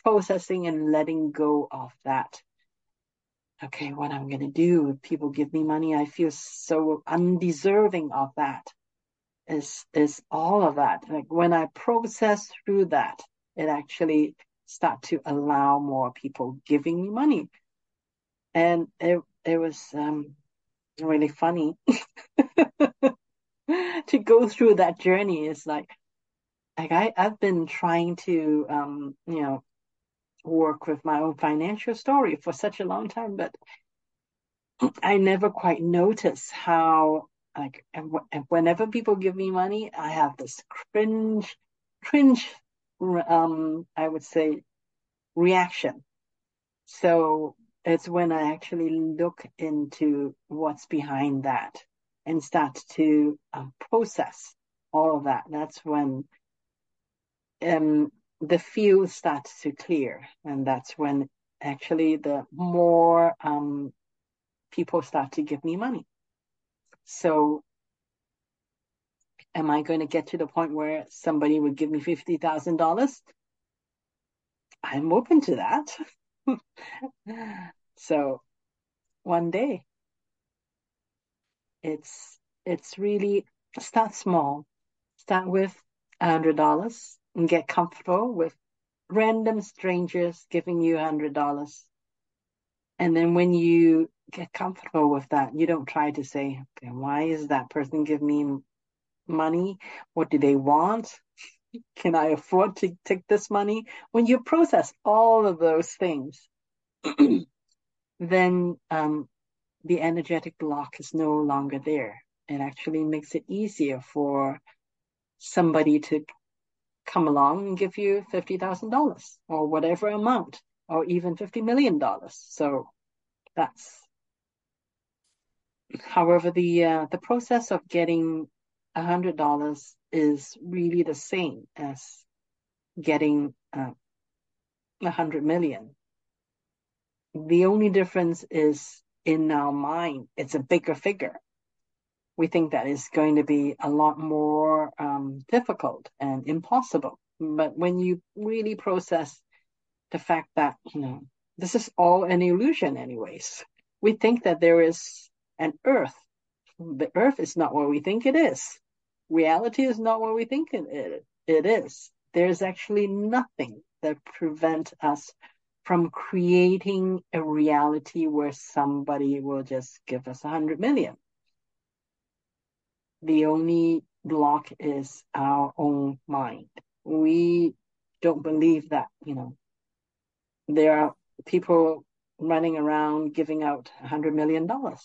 processing and letting go of that. Okay, what I'm going to do if people give me money, I feel so undeserving of that. Is is all of that? Like when I process through that, it actually start to allow more people giving me money, and it it was um, really funny to go through that journey. It's like, like I, I've been trying to, um, you know, work with my own financial story for such a long time, but I never quite notice how, like, and, and whenever people give me money, I have this cringe, cringe, um, I would say, reaction. So it's when I actually look into what's behind that and start to um, process all of that. That's when um, the field starts to clear, and that's when actually the more um, people start to give me money. So, am I going to get to the point where somebody would give me fifty thousand dollars? I'm open to that. so one day it's it's really start small. Start with a hundred dollars and get comfortable with random strangers giving you a hundred dollars. And then when you get comfortable with that you don't try to say okay, why is that person giving me money? What do they want? Can I afford to take this money? When you process all of those things, then um, the energetic block is no longer there. It actually makes it easier for somebody to come along and give you $50,000 or whatever amount. or even $50 million. So that's, however, the, uh, the process of getting $100 is really the same as getting uh, 100 million. The only difference is in our mind, it's a bigger figure. We think that is going to be a lot more um, difficult and impossible. But when you really process the fact that, you know, this is all an illusion anyways. We think that there is an earth. The earth is not what we think it is. Reality is not what we think it, it is. There's actually nothing that prevent us from creating a reality where somebody will just give us a hundred million. The only block is our own mind. We don't believe that, you know, there are people running around giving out a hundred million dollars.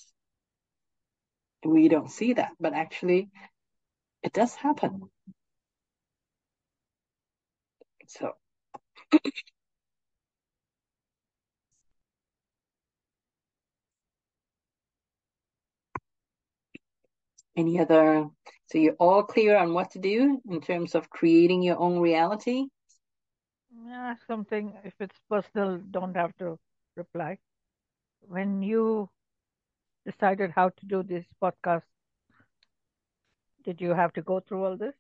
We don't see that, but actually it does happen. So any other so you're all clear on what to do in terms of creating your own reality Yeah, something, if it's personal, don't have to reply. When you decided how to do this podcast, did you have to go through all this?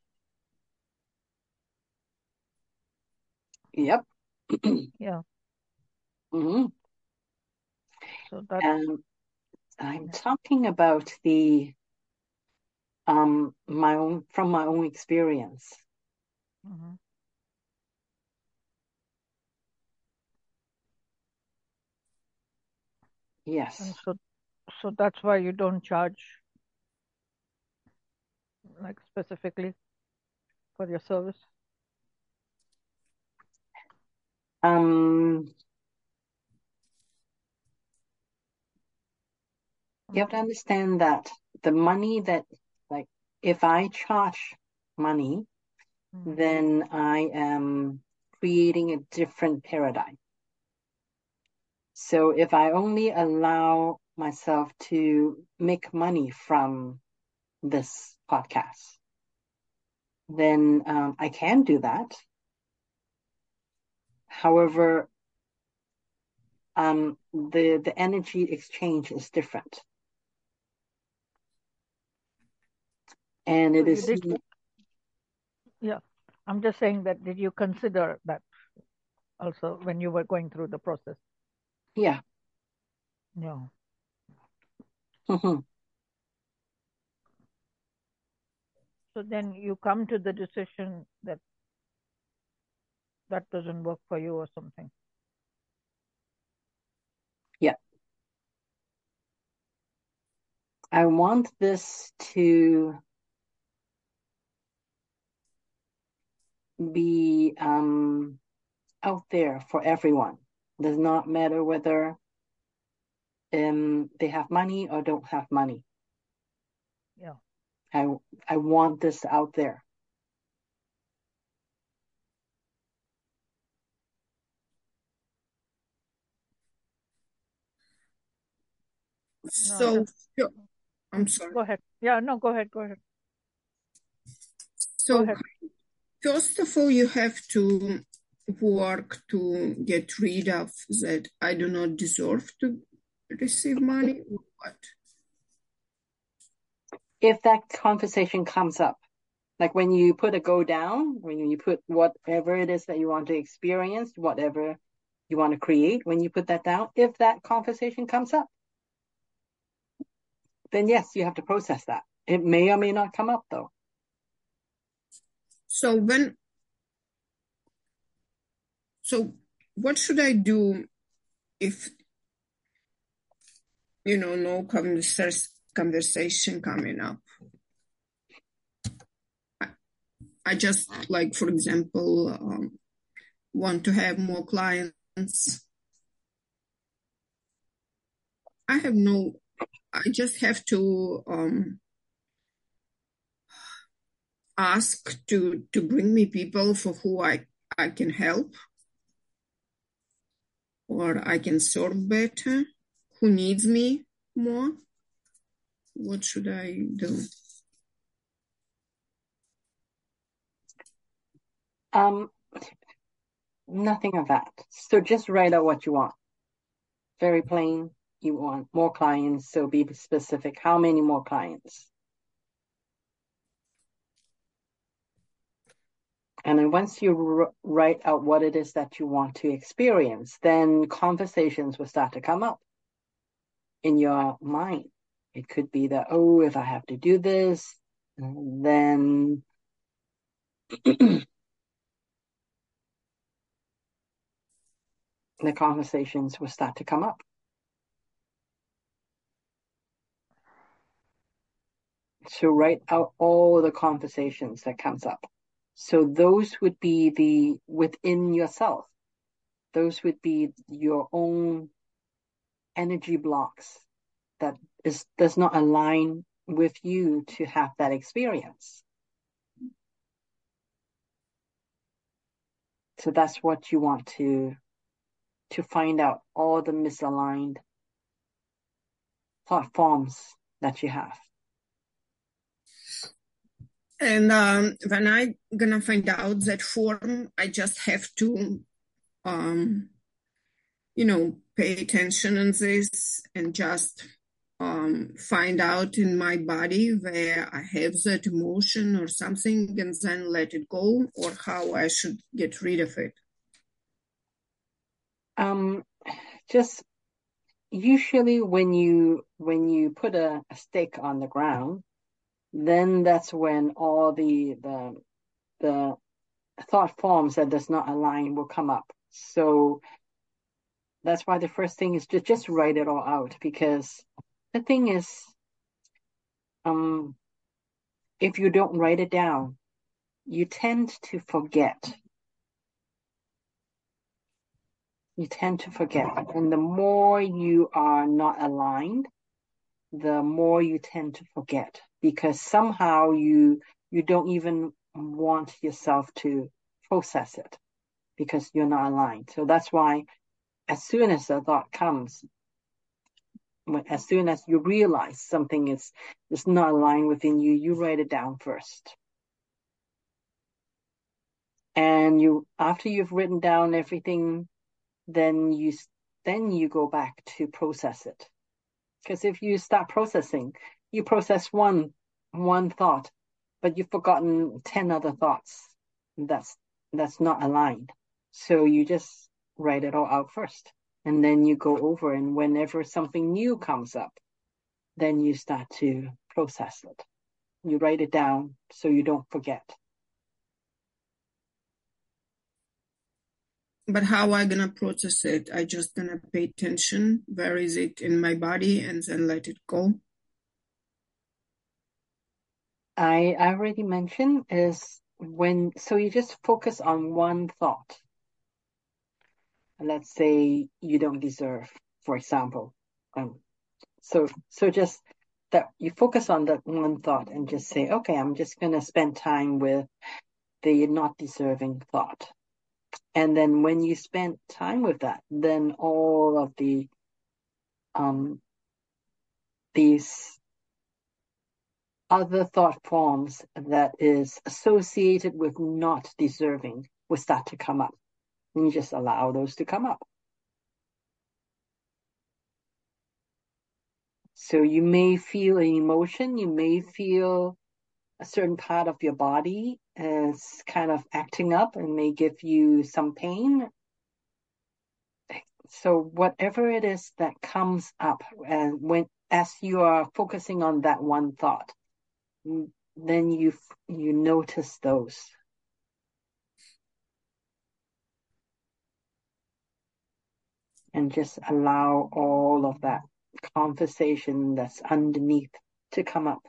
yep Yeah. hmm So that, and i'm talking about the um my own from my own experience mhm. yes and so, so that's why you don't charge, like specifically for your service. um you have to understand that the money that if i charge money Mhm. then i am creating a different paradigm. So if i only allow myself to make money from this podcast then um, i can do that. However um, the the energy exchange is different and it is did, yeah. I'm just saying that did you consider that also when you were going through the process? yeah Yeah. Mhm. So then you come to the decision that that doesn't work for you or something. Yeah. I want this to be um, out there for everyone. Does not matter whether um, they have money or don't have money. Yeah. I I want this out there. So, so- I'm sorry. Go ahead. Yeah, no, go ahead. Go ahead. So, ahead. First of all, you have to work to get rid of that I do not deserve to receive money. What? If that conversation comes up, like when you put a go down, when you put whatever it is that you want to experience, whatever you want to create, when you put that down, if that conversation comes up, then yes, you have to process that. It may or may not come up though. So when, so what should I do if, you know, no convers- conversation coming up? I, I just like, for example, um, want to have more clients. I have no, I just have to um, ask to to bring me people for who I I can help. or I can serve better? Who needs me more? What should I do? Um, nothing of that. So just write out what you want. Very plain. You want more clients, so be specific. How many more clients? And then once you r- write out what it is that you want to experience, then conversations will start to come up in your mind. It could be that, oh, if I have to do this, then the conversations will start to come up. So write out all the conversations that comes up. So those would be the within yourself. Those would be your own energy blocks that is does not align with you to have that experience. So that's what you want to to find out all the misaligned thought forms that you have. And um, when I gonna find out that form, I just have to, um, you know, pay attention on this and just um, find out in my body where I have that emotion or something, and then let it go, or how I should get rid of it. Um, just usually when you when you put a, a stake on the ground, then that's when all the the the thought forms that does not align will come up. So that's why the first thing is to just write it all out because the thing is um if you don't write it down, you tend to forget. You tend to forget. And the more you are not aligned, the more you tend to forget because somehow you you don't even want yourself to process it because you're not aligned. So that's why as soon as a thought comes, as soon as you realize something is is not aligned within you, you write it down first. And you after you've written down everything, then you then you go back to process it. Because if you start processing, you process one one thought, but you've forgotten ten other thoughts. That's that's not aligned. So you just write it all out first, and then you go over. And whenever something new comes up, then you start to process it. You write it down so you don't forget. But how I gonna process it? I just gonna pay attention. Where is it in my body, and then let it go. I, already mentioned is when so you just focus on one thought. Let's say you don't deserve, for example. Um, so so just that you focus on that one thought and just say, okay, I'm just gonna spend time with the not deserving thought. And then when you spend time with that, then all of the um these other thought forms that is associated with not deserving will start to come up. And you just allow those to come up. So you may feel an emotion, you may feel a certain part of your body is kind of acting up and may give you some pain. So whatever it is that comes up and when as you are focusing on that one thought, mm, then you you notice those and just allow all of that conversation that's underneath to come up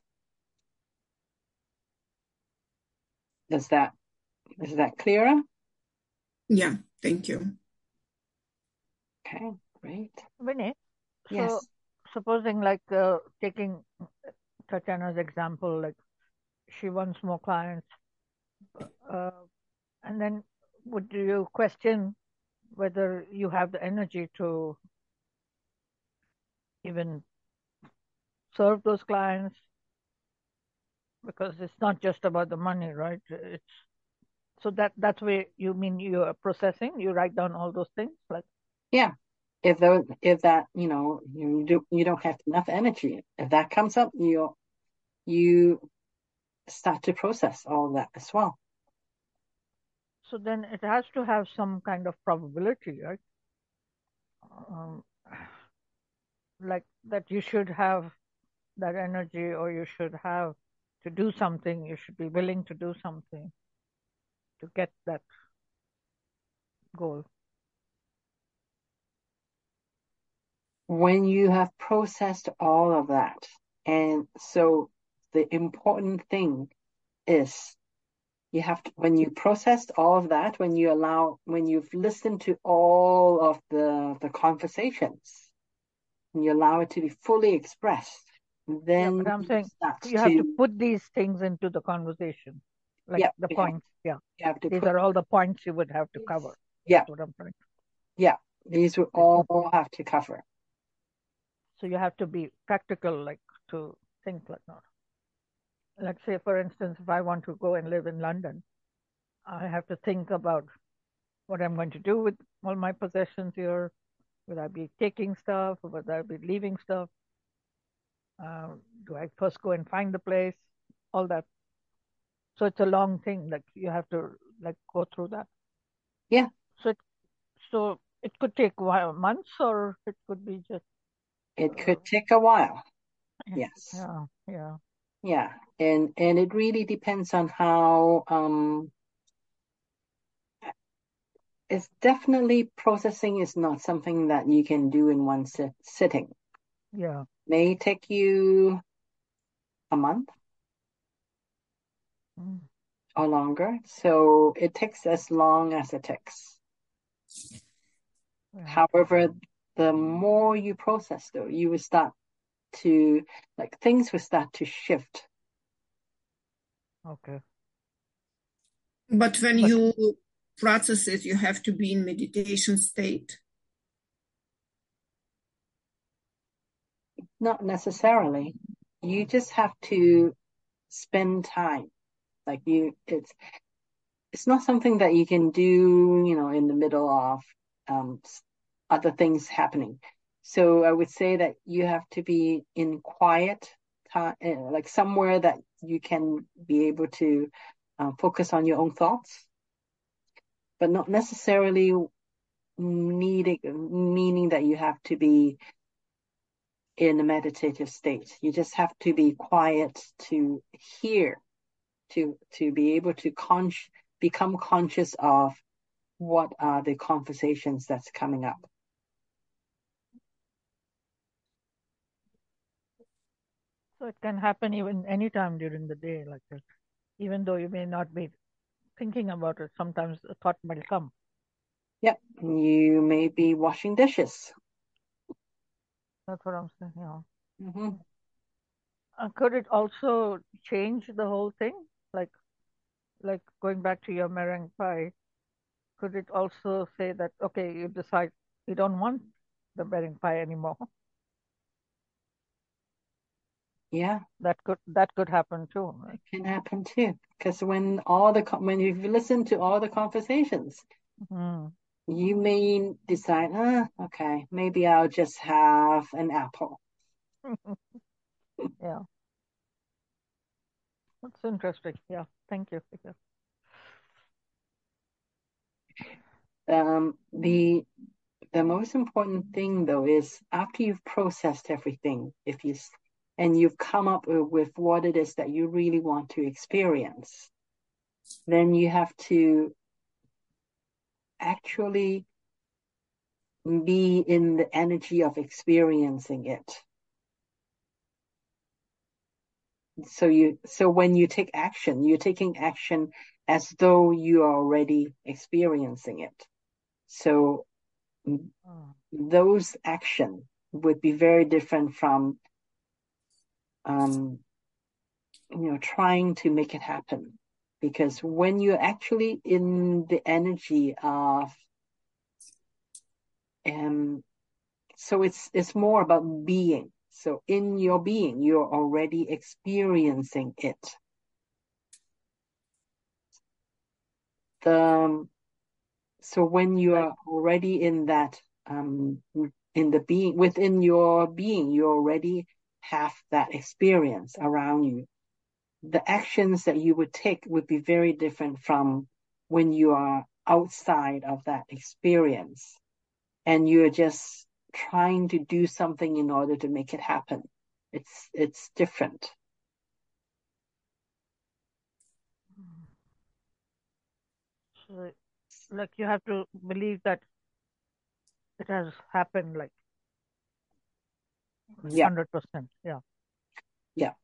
does that is that clearer? Yeah, thank you. okay great. Vinny, so yes. supposing like uh, taking Tatiana's example, like she wants more clients, uh, and then would you question whether you have the energy to even serve those clients because it's not just about the money right? It's so that that's where you mean you're processing you write down all those things like? Yeah. If those if that you know you do you don't have enough energy if that comes up you you start to process all that as well. So then it has to have some kind of probability right? Um, like that you should have that energy or you should have to do something you should be willing to do something to get that goal. When you have processed all of that and so the important thing is you have to, when you processed all of that when you allow when you've listened to all of the the conversations and you allow it to be fully expressed then yeah, but i'm saying you have to put these things into the conversation like yeah, the points yeah. you have to these put, are all the points you would have to cover yeah. That's what i'm trying yeah these would all have to cover. So you have to be practical like to think like that. Let's say for instance if i want to go and live in london i have to think about what i'm going to do with all my possessions here. Will i be taking stuff? Or will i be leaving stuff uh, do i first go and find the place? All that. So it's a long thing like you have to like go through that. Yeah. So it, so it could take while months or it could be just it could uh, take a while. yes. yeah yeah. Yeah. And and it really depends on how um it's definitely processing is not something that you can do in one sit- sitting. Yeah may take you a month mm. or longer. So it takes as long as it takes. Yeah. however the more you process though you will start to like things will start to shift. Okay. But when but, you process it you have to be in meditation state not necessarily. You just have to spend time. Like you it's it's not something that you can do you know in the middle of um, other things happening. So I would say that you have to be in quiet time, eh, like somewhere that you can be able to uh, focus on your own thoughts, but not necessarily needing meaning that you have to be in a meditative state. You just have to be quiet to hear, to to be able to con- become conscious of what are the conversations that's coming up. So it can happen even anytime during the day, like that. Even though you may not be thinking about it, sometimes a thought might come. Yep, you may be washing dishes. That's what I'm saying. Yeah. Mm-hmm. Uh, could it also change the whole thing, like, like going back to your meringue pie? Could it also say that okay, you decide you don't want the meringue pie anymore? Yeah, that could that could happen too. Right? It can happen too, because when all the when you listen to all the conversations, mm-hmm. You may decide, ah, okay, maybe I'll just have an apple. yeah, that's interesting. Yeah, thank you. Um, the the most important thing though is after you've processed everything, if you and you've come up with what it is that you really want to experience, then you have to actually be in the energy of experiencing it. So you, so when you take action, you're taking action as though you are already experiencing it. So oh. those action would be very different from um, you know, trying to make it happen. Because when you're actually in the energy of um, so it's it's more about being. So in your being, you're already experiencing it. The so when you are already in that um, in the being within your being, you already have that experience around you. The actions that you would take would be very different from when you are outside of that experience and you're just trying to do something in order to make it happen. It's it's different. So, like you have to believe that it has happened like Yeah. hundred percent. Yeah. Yeah.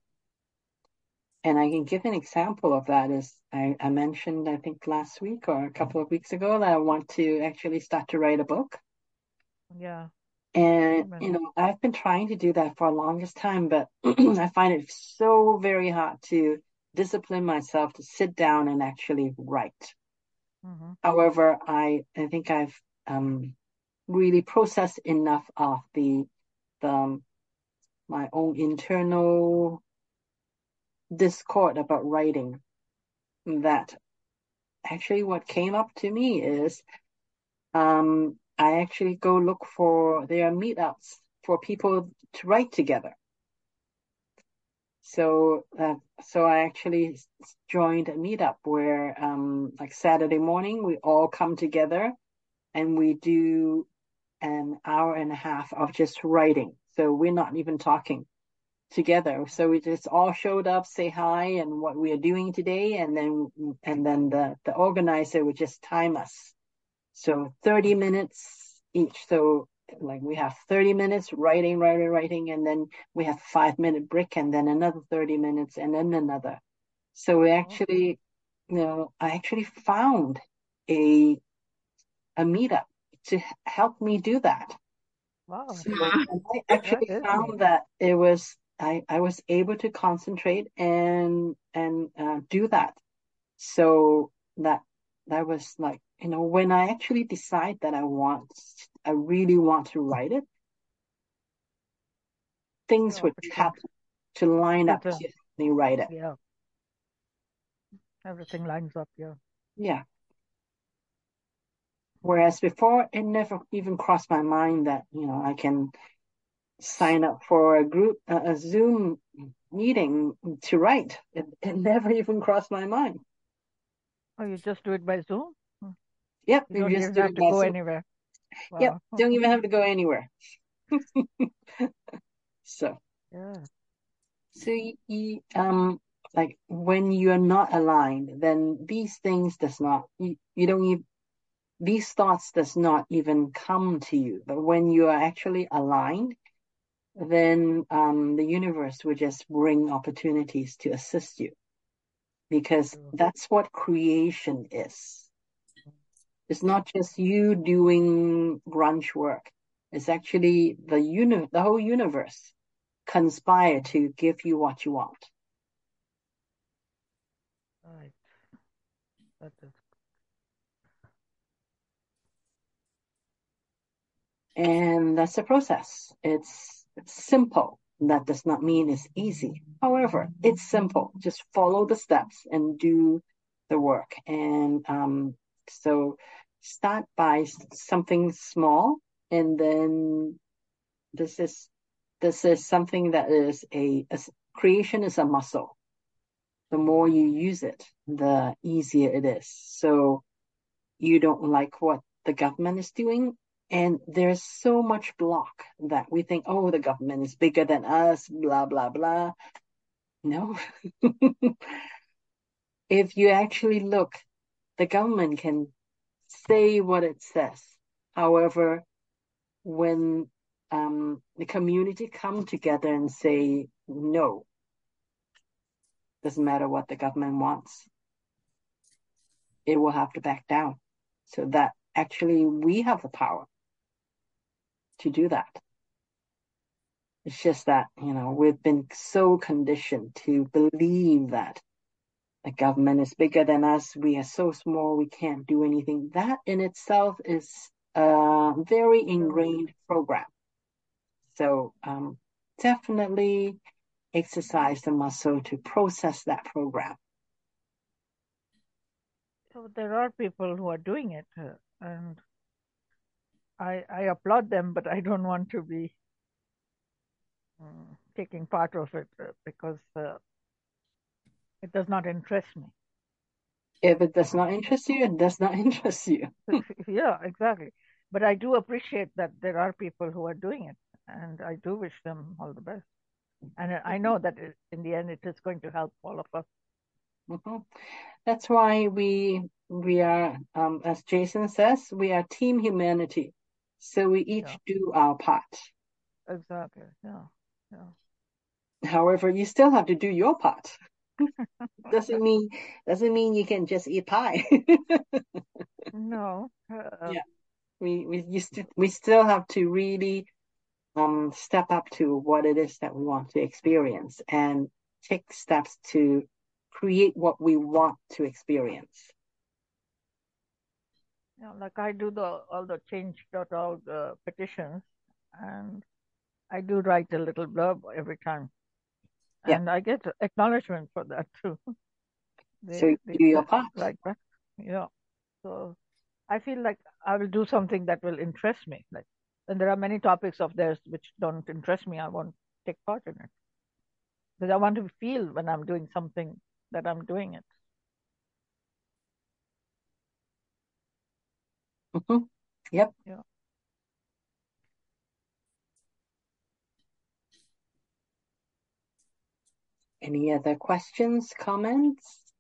And I can give an example of that is I, I mentioned I think last week or a couple of weeks ago that I want to actually start to write a book. Yeah. And you know, I've been trying to do that for the longest time, but I find it so very hard to discipline myself to sit down and actually write. Mm-hmm. However, I I think I've um really processed enough of the the um, my own internal discord about writing that actually what came up to me is um I actually go look for there are meetups for people to write together. So uh, so I actually joined a meetup where um like Saturday morning we all come together and we do an hour and a half of just writing. So we're not even talking together. So we just all showed up, say hi and what we are doing today and then and then the the organizer would just time us. So 30 minutes each. So like we have 30 minutes writing, writing, writing, and then we have five minute break and then another 30 minutes and then another. So we actually, you know, I actually found a a meetup to help me do that. Wow. So I actually found that it was I I was able to concentrate and and uh, do that. So that that was like you know when I actually decide that I want I really want to write it, things The would happen to line up to me write it. Yeah. Everything lines up. Yeah. Yeah. Whereas before, it never even crossed my mind that you know I can sign up for a group a, Zoom meeting to write. It, it never even crossed my mind. Oh, you just do it by Zoom? Hmm. Yep, You you don't just even do have to go Zoom. anywhere. Yep, don't even have to go anywhere. So, Yeah. so you, you, um, like when you are not aligned, then these things does not you, you don't even these thoughts does not even come to you. But when you are actually aligned, then um, the universe will just bring opportunities to assist you because that's what creation is. It's not just you doing grunge work. It's actually the uni- the whole universe conspire to give you what you want. Right. That is. And that's the process. It's, it's simple. That does not mean it's easy. However, it's simple. Just follow the steps and do the work. And um, so start by something small, and then this is this is something that is a creation is a muscle. The more you use it, the easier it is. So you don't like what the government is doing. And there's so much block that we think, oh, the government is bigger than us, blah, blah, blah. No. if you actually look, the government can say what it says. However, when um, the community come together and say no, doesn't matter what the government wants, it will have to back down. So that actually we have the power to do that. It's just that, you know, we've been so conditioned to believe that the government is bigger than us. We are so small, we can't do anything. That in itself is a very ingrained program. So um, definitely exercise the muscle to process that program. So there are people who are doing it, uh, and I I applaud them, but I don't want to be um, taking part of it uh, because uh, it does not interest me. If it does not interest you, it does not interest you. yeah, exactly. But I do appreciate that there are people who are doing it, and I do wish them all the best. And I know that it, in the end, it is going to help all of us. Mm-hmm. That's why we we are, um, as Jason says, we are team humanity. So we each Yeah. do our part. Exactly. Yeah. Yeah. However, you still have to do your part. doesn't mean doesn't mean you can just eat pie. No. Uh, Yeah. we we to we still have to really um step up to what it is that we want to experience and take steps to create what we want to experience. You know, like I do the all the change.org uh, petitions, and I do write a little blurb every time, Yeah. and I get acknowledgement for that too. They, So you do your part. Like that, yeah. So I feel like I will do something that will interest me. Like, and there are many topics of theirs which don't interest me. I won't take part in it because I want to feel when I'm doing something that I'm doing it. Mhm. Yep. Yeah. Any other questions, comments?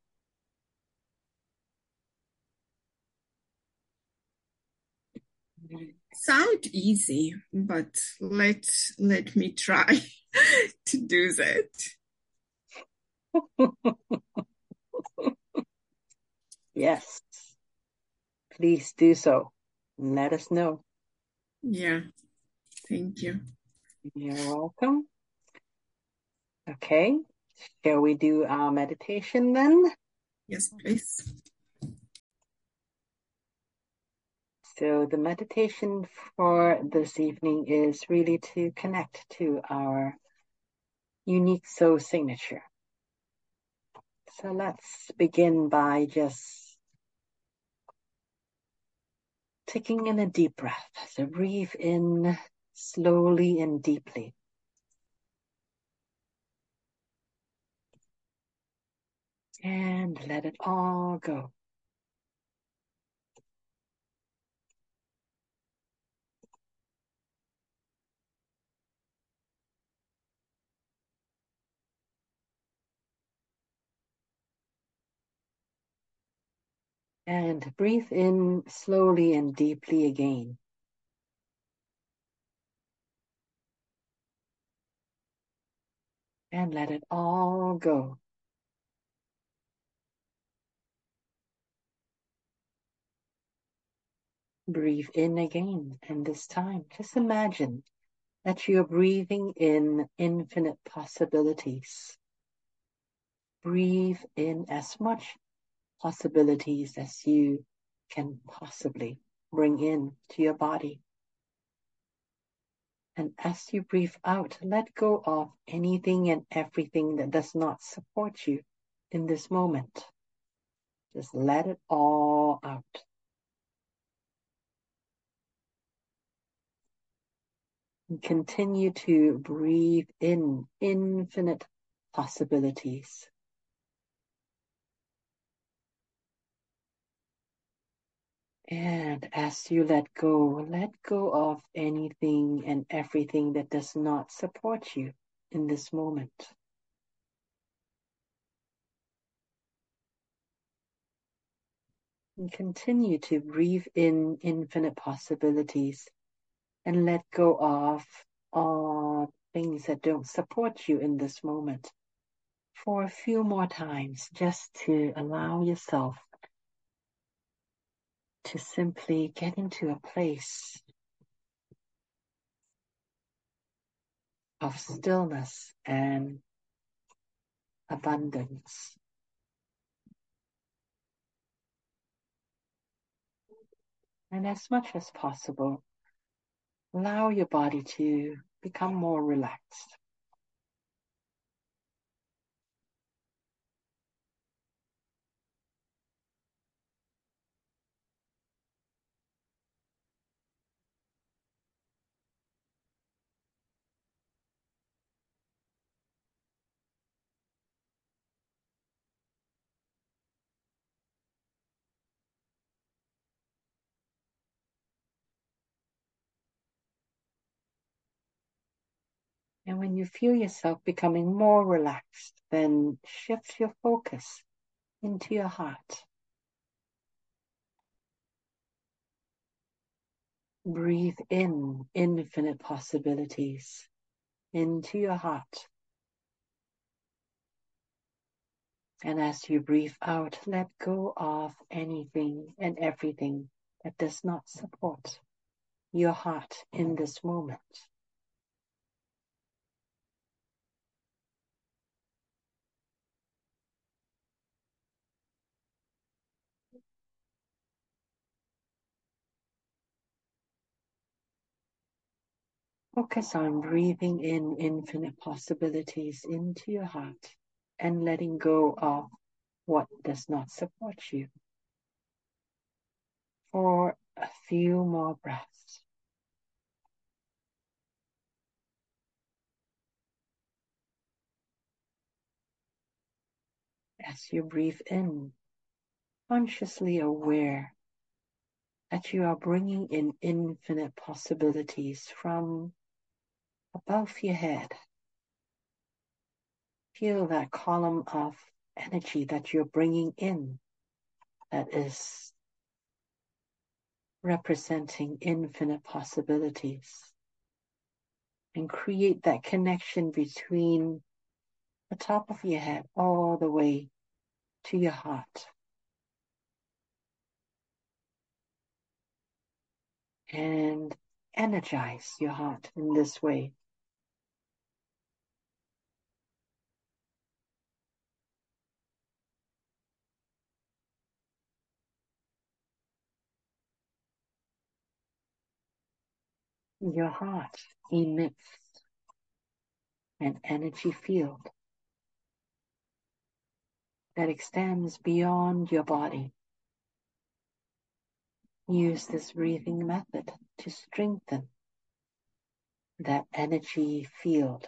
Sound easy, but let let me try to do that. Yes. Please do so. Let us know. Yeah. Thank you. You're welcome. Okay. Shall we do our meditation then? Yes, please. So the meditation for this evening is really to connect to our unique soul signature. So let's begin by just taking in a deep breath. So breathe in slowly and deeply. And let it all go. And breathe in slowly and deeply again. And let it all go. Breathe in again, and this time just imagine that you're breathing in infinite possibilities. Breathe in as much possibilities as you can possibly bring in to your body. And as you breathe out, let go of anything and everything that does not support you in this moment. Just let it all out. And continue to breathe in infinite possibilities. And as you let go, let go of anything and everything that does not support you in this moment. And continue to breathe in infinite possibilities and let go of all things that don't support you in this moment for a few more times just to allow yourself to simply get into a place of stillness and abundance. And as much as possible, allow your body to become more relaxed. And when you feel yourself becoming more relaxed, then shift your focus into your heart. Breathe in infinite possibilities into your heart. And as you breathe out, let go of anything and everything that does not support your heart in this moment. Focus on breathing in infinite possibilities into your heart and letting go of what does not support you. For a few more breaths. As you breathe in, consciously aware that you are bringing in infinite possibilities from above your head. Feel that column of energy that you're bringing in that is representing infinite possibilities. And create that connection between the top of your head all the way to your heart. And energize your heart in this way. Your heart emits an energy field that extends beyond your body. Use this breathing method to strengthen that energy field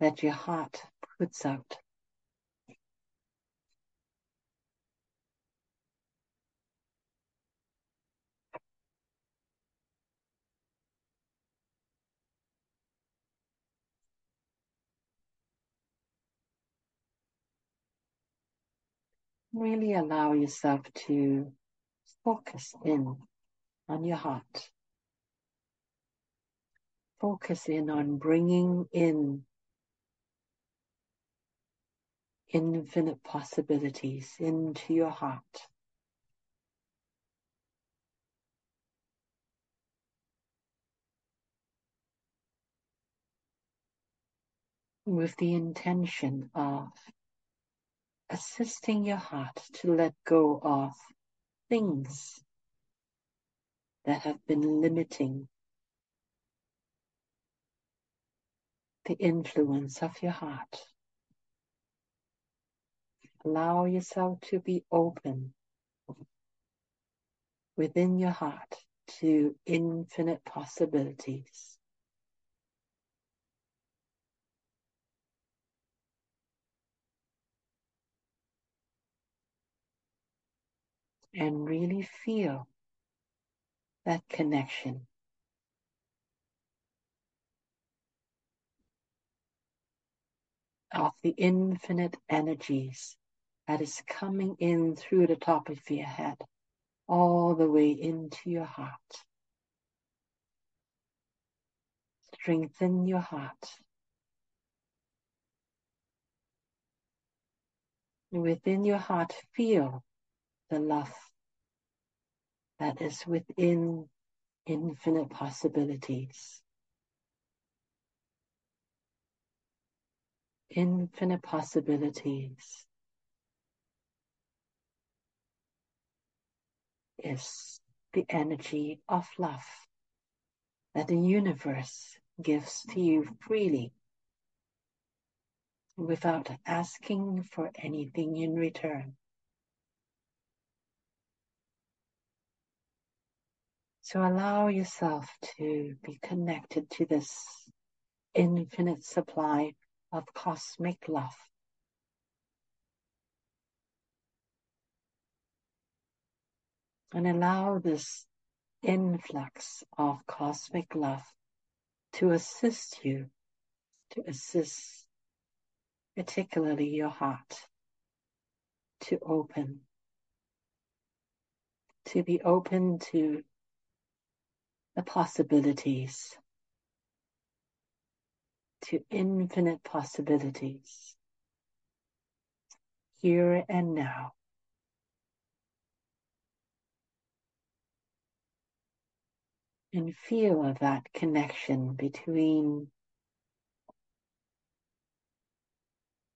that your heart puts out. Really allow yourself to focus in on your heart. Focus in on bringing in infinite possibilities into your heart. With the intention of assisting your heart to let go of things that have been limiting the influence of your heart. Allow yourself to be open within your heart to infinite possibilities. And really feel that connection. Of the infinite energies that is coming in through the top of your head, all the way into your heart. Strengthen your heart. Within your heart, feel the love that is within infinite possibilities. Infinite possibilities is the energy of love that the universe gives to you freely without asking for anything in return. So allow yourself to be connected to this infinite supply of cosmic love. And allow this influx of cosmic love to assist you, to assist particularly your heart, to open, to be open to the possibilities, to infinite possibilities, here and now. And feel of that connection between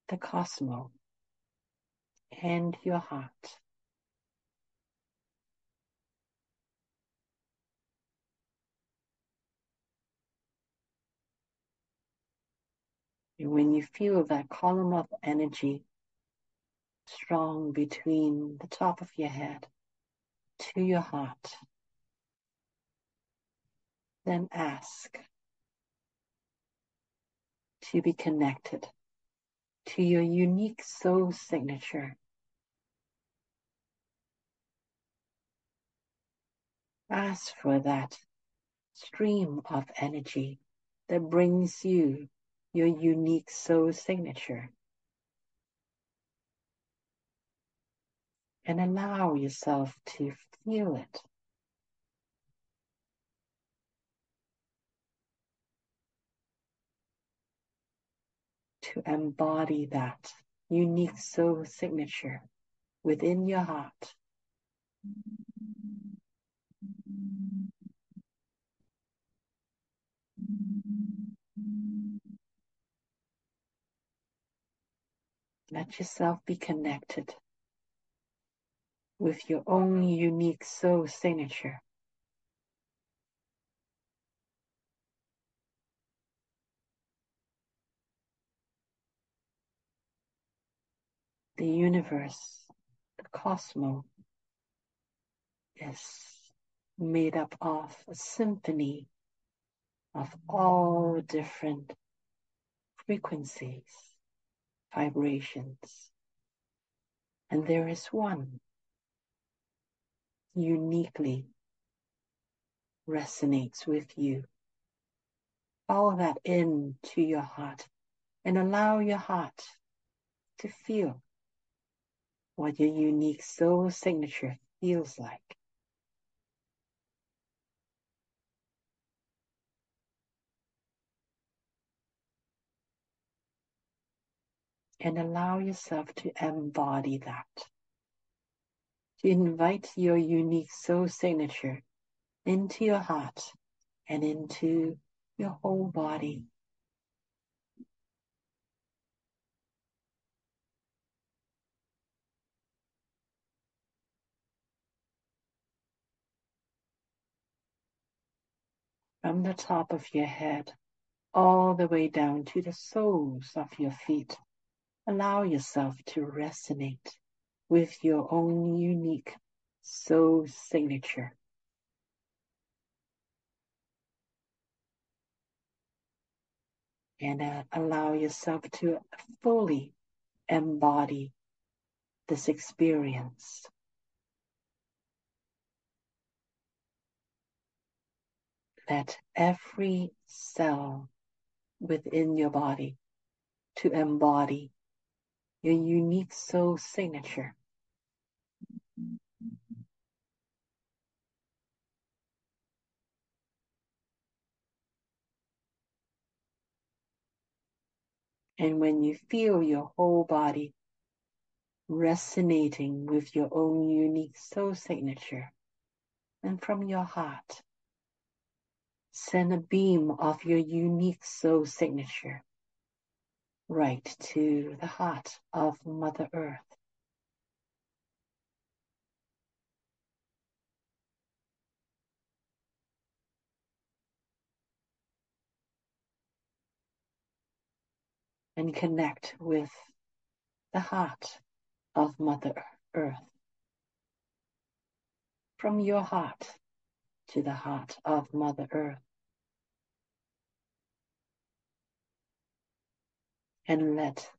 the cosmos and your heart. When you feel that column of energy strong between the top of your head to your heart, then ask to be connected to your unique soul signature. Ask for that stream of energy that brings you your unique soul signature. And allow yourself to feel it. To embody that unique soul signature within your heart. Let yourself be connected with your own unique soul signature. The universe, the cosmos, is made up of a symphony of all different frequencies, vibrations. And there is one uniquely resonates with you. Follow that into your heart and allow your heart to feel what your unique soul signature feels like. And allow yourself to embody that. To invite your unique soul signature into your heart and into your whole body. From the top of your head all the way down to the soles of your feet. Allow yourself to resonate with your own unique soul signature. And uh, allow yourself to fully embody this experience. Let every cell within your body to embody your unique soul signature. And when you feel your whole body resonating with your own unique soul signature, and from your heart, send a beam of your unique soul signature right to the heart of Mother Earth. And connect with the heart of Mother Earth. From your heart to the heart of Mother Earth. And let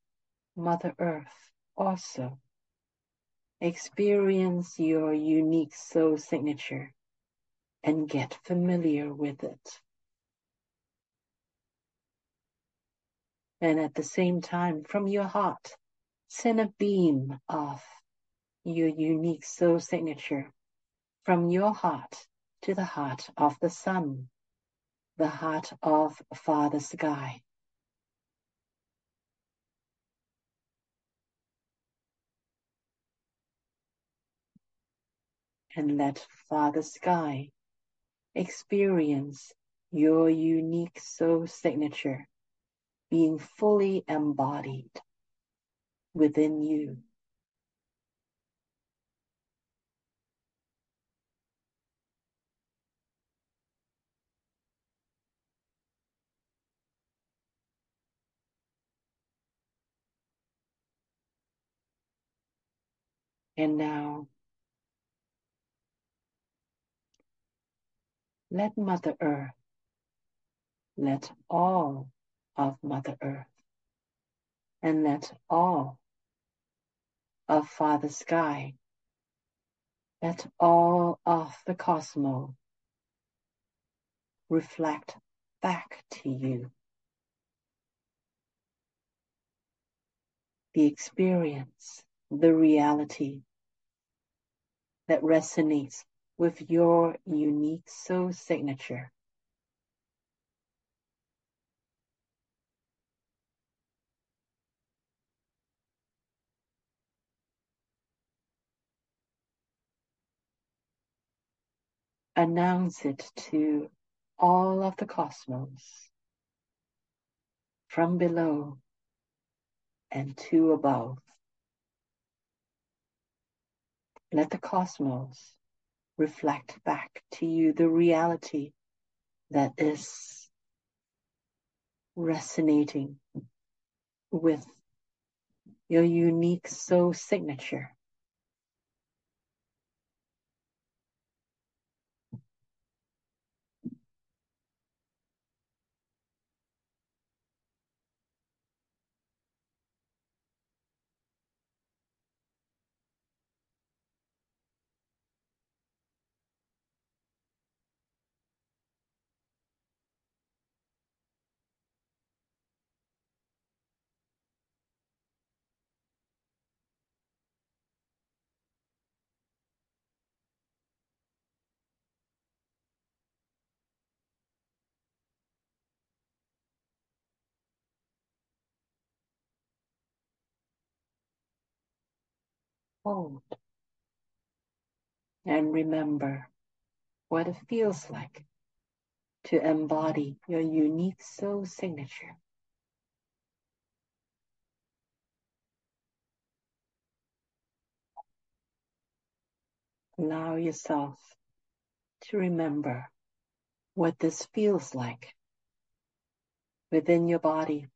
Mother Earth also experience your unique soul signature and get familiar with it. And at the same time, from your heart, send a beam of your unique soul signature from your heart to the heart of the sun, the heart of Father Sky. And let Father Sky experience your unique soul signature being fully embodied within you. And now, let Mother Earth, let all of Mother Earth, and let all of Father Sky, let all of the cosmos reflect back to you. The experience, the reality that resonates with your unique soul signature. Announce it to all of the cosmos from below and to above. Let the cosmos reflect back to you the reality that is resonating with your unique soul signature. Hold and remember what it feels like to embody your unique soul signature. Allow yourself to remember what this feels like within your body.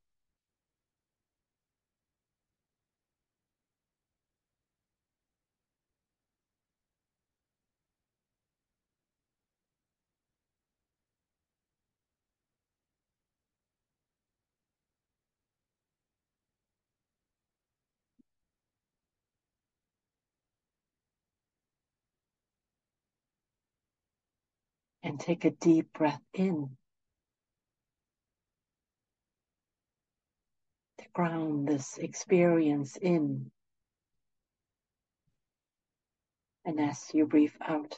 And take a deep breath in to ground this experience in. And as you breathe out,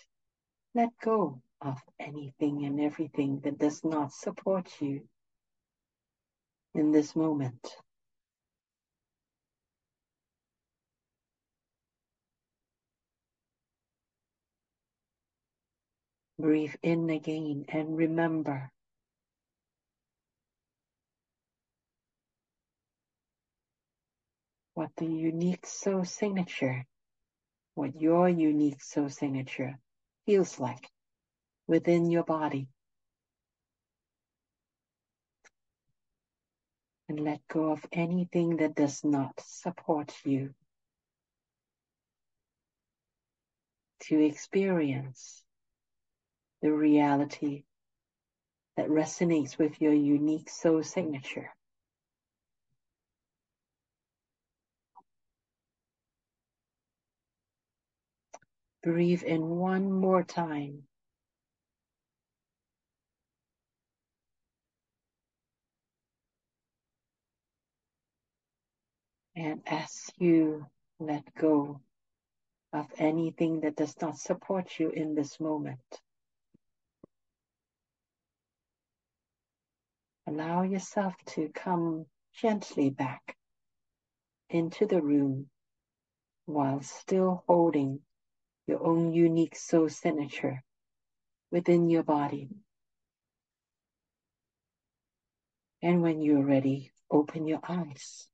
let go of anything and everything that does not support you in this moment. Breathe in again and remember what the unique soul signature, what your unique soul signature feels like within your body. and let go of anything that does not support you to experience the reality that resonates with your unique soul signature. Breathe in one more time. And as you let go of anything that does not support you in this moment, allow yourself to come gently back into the room while still holding your own unique soul signature within your body. And when you're ready, open your eyes.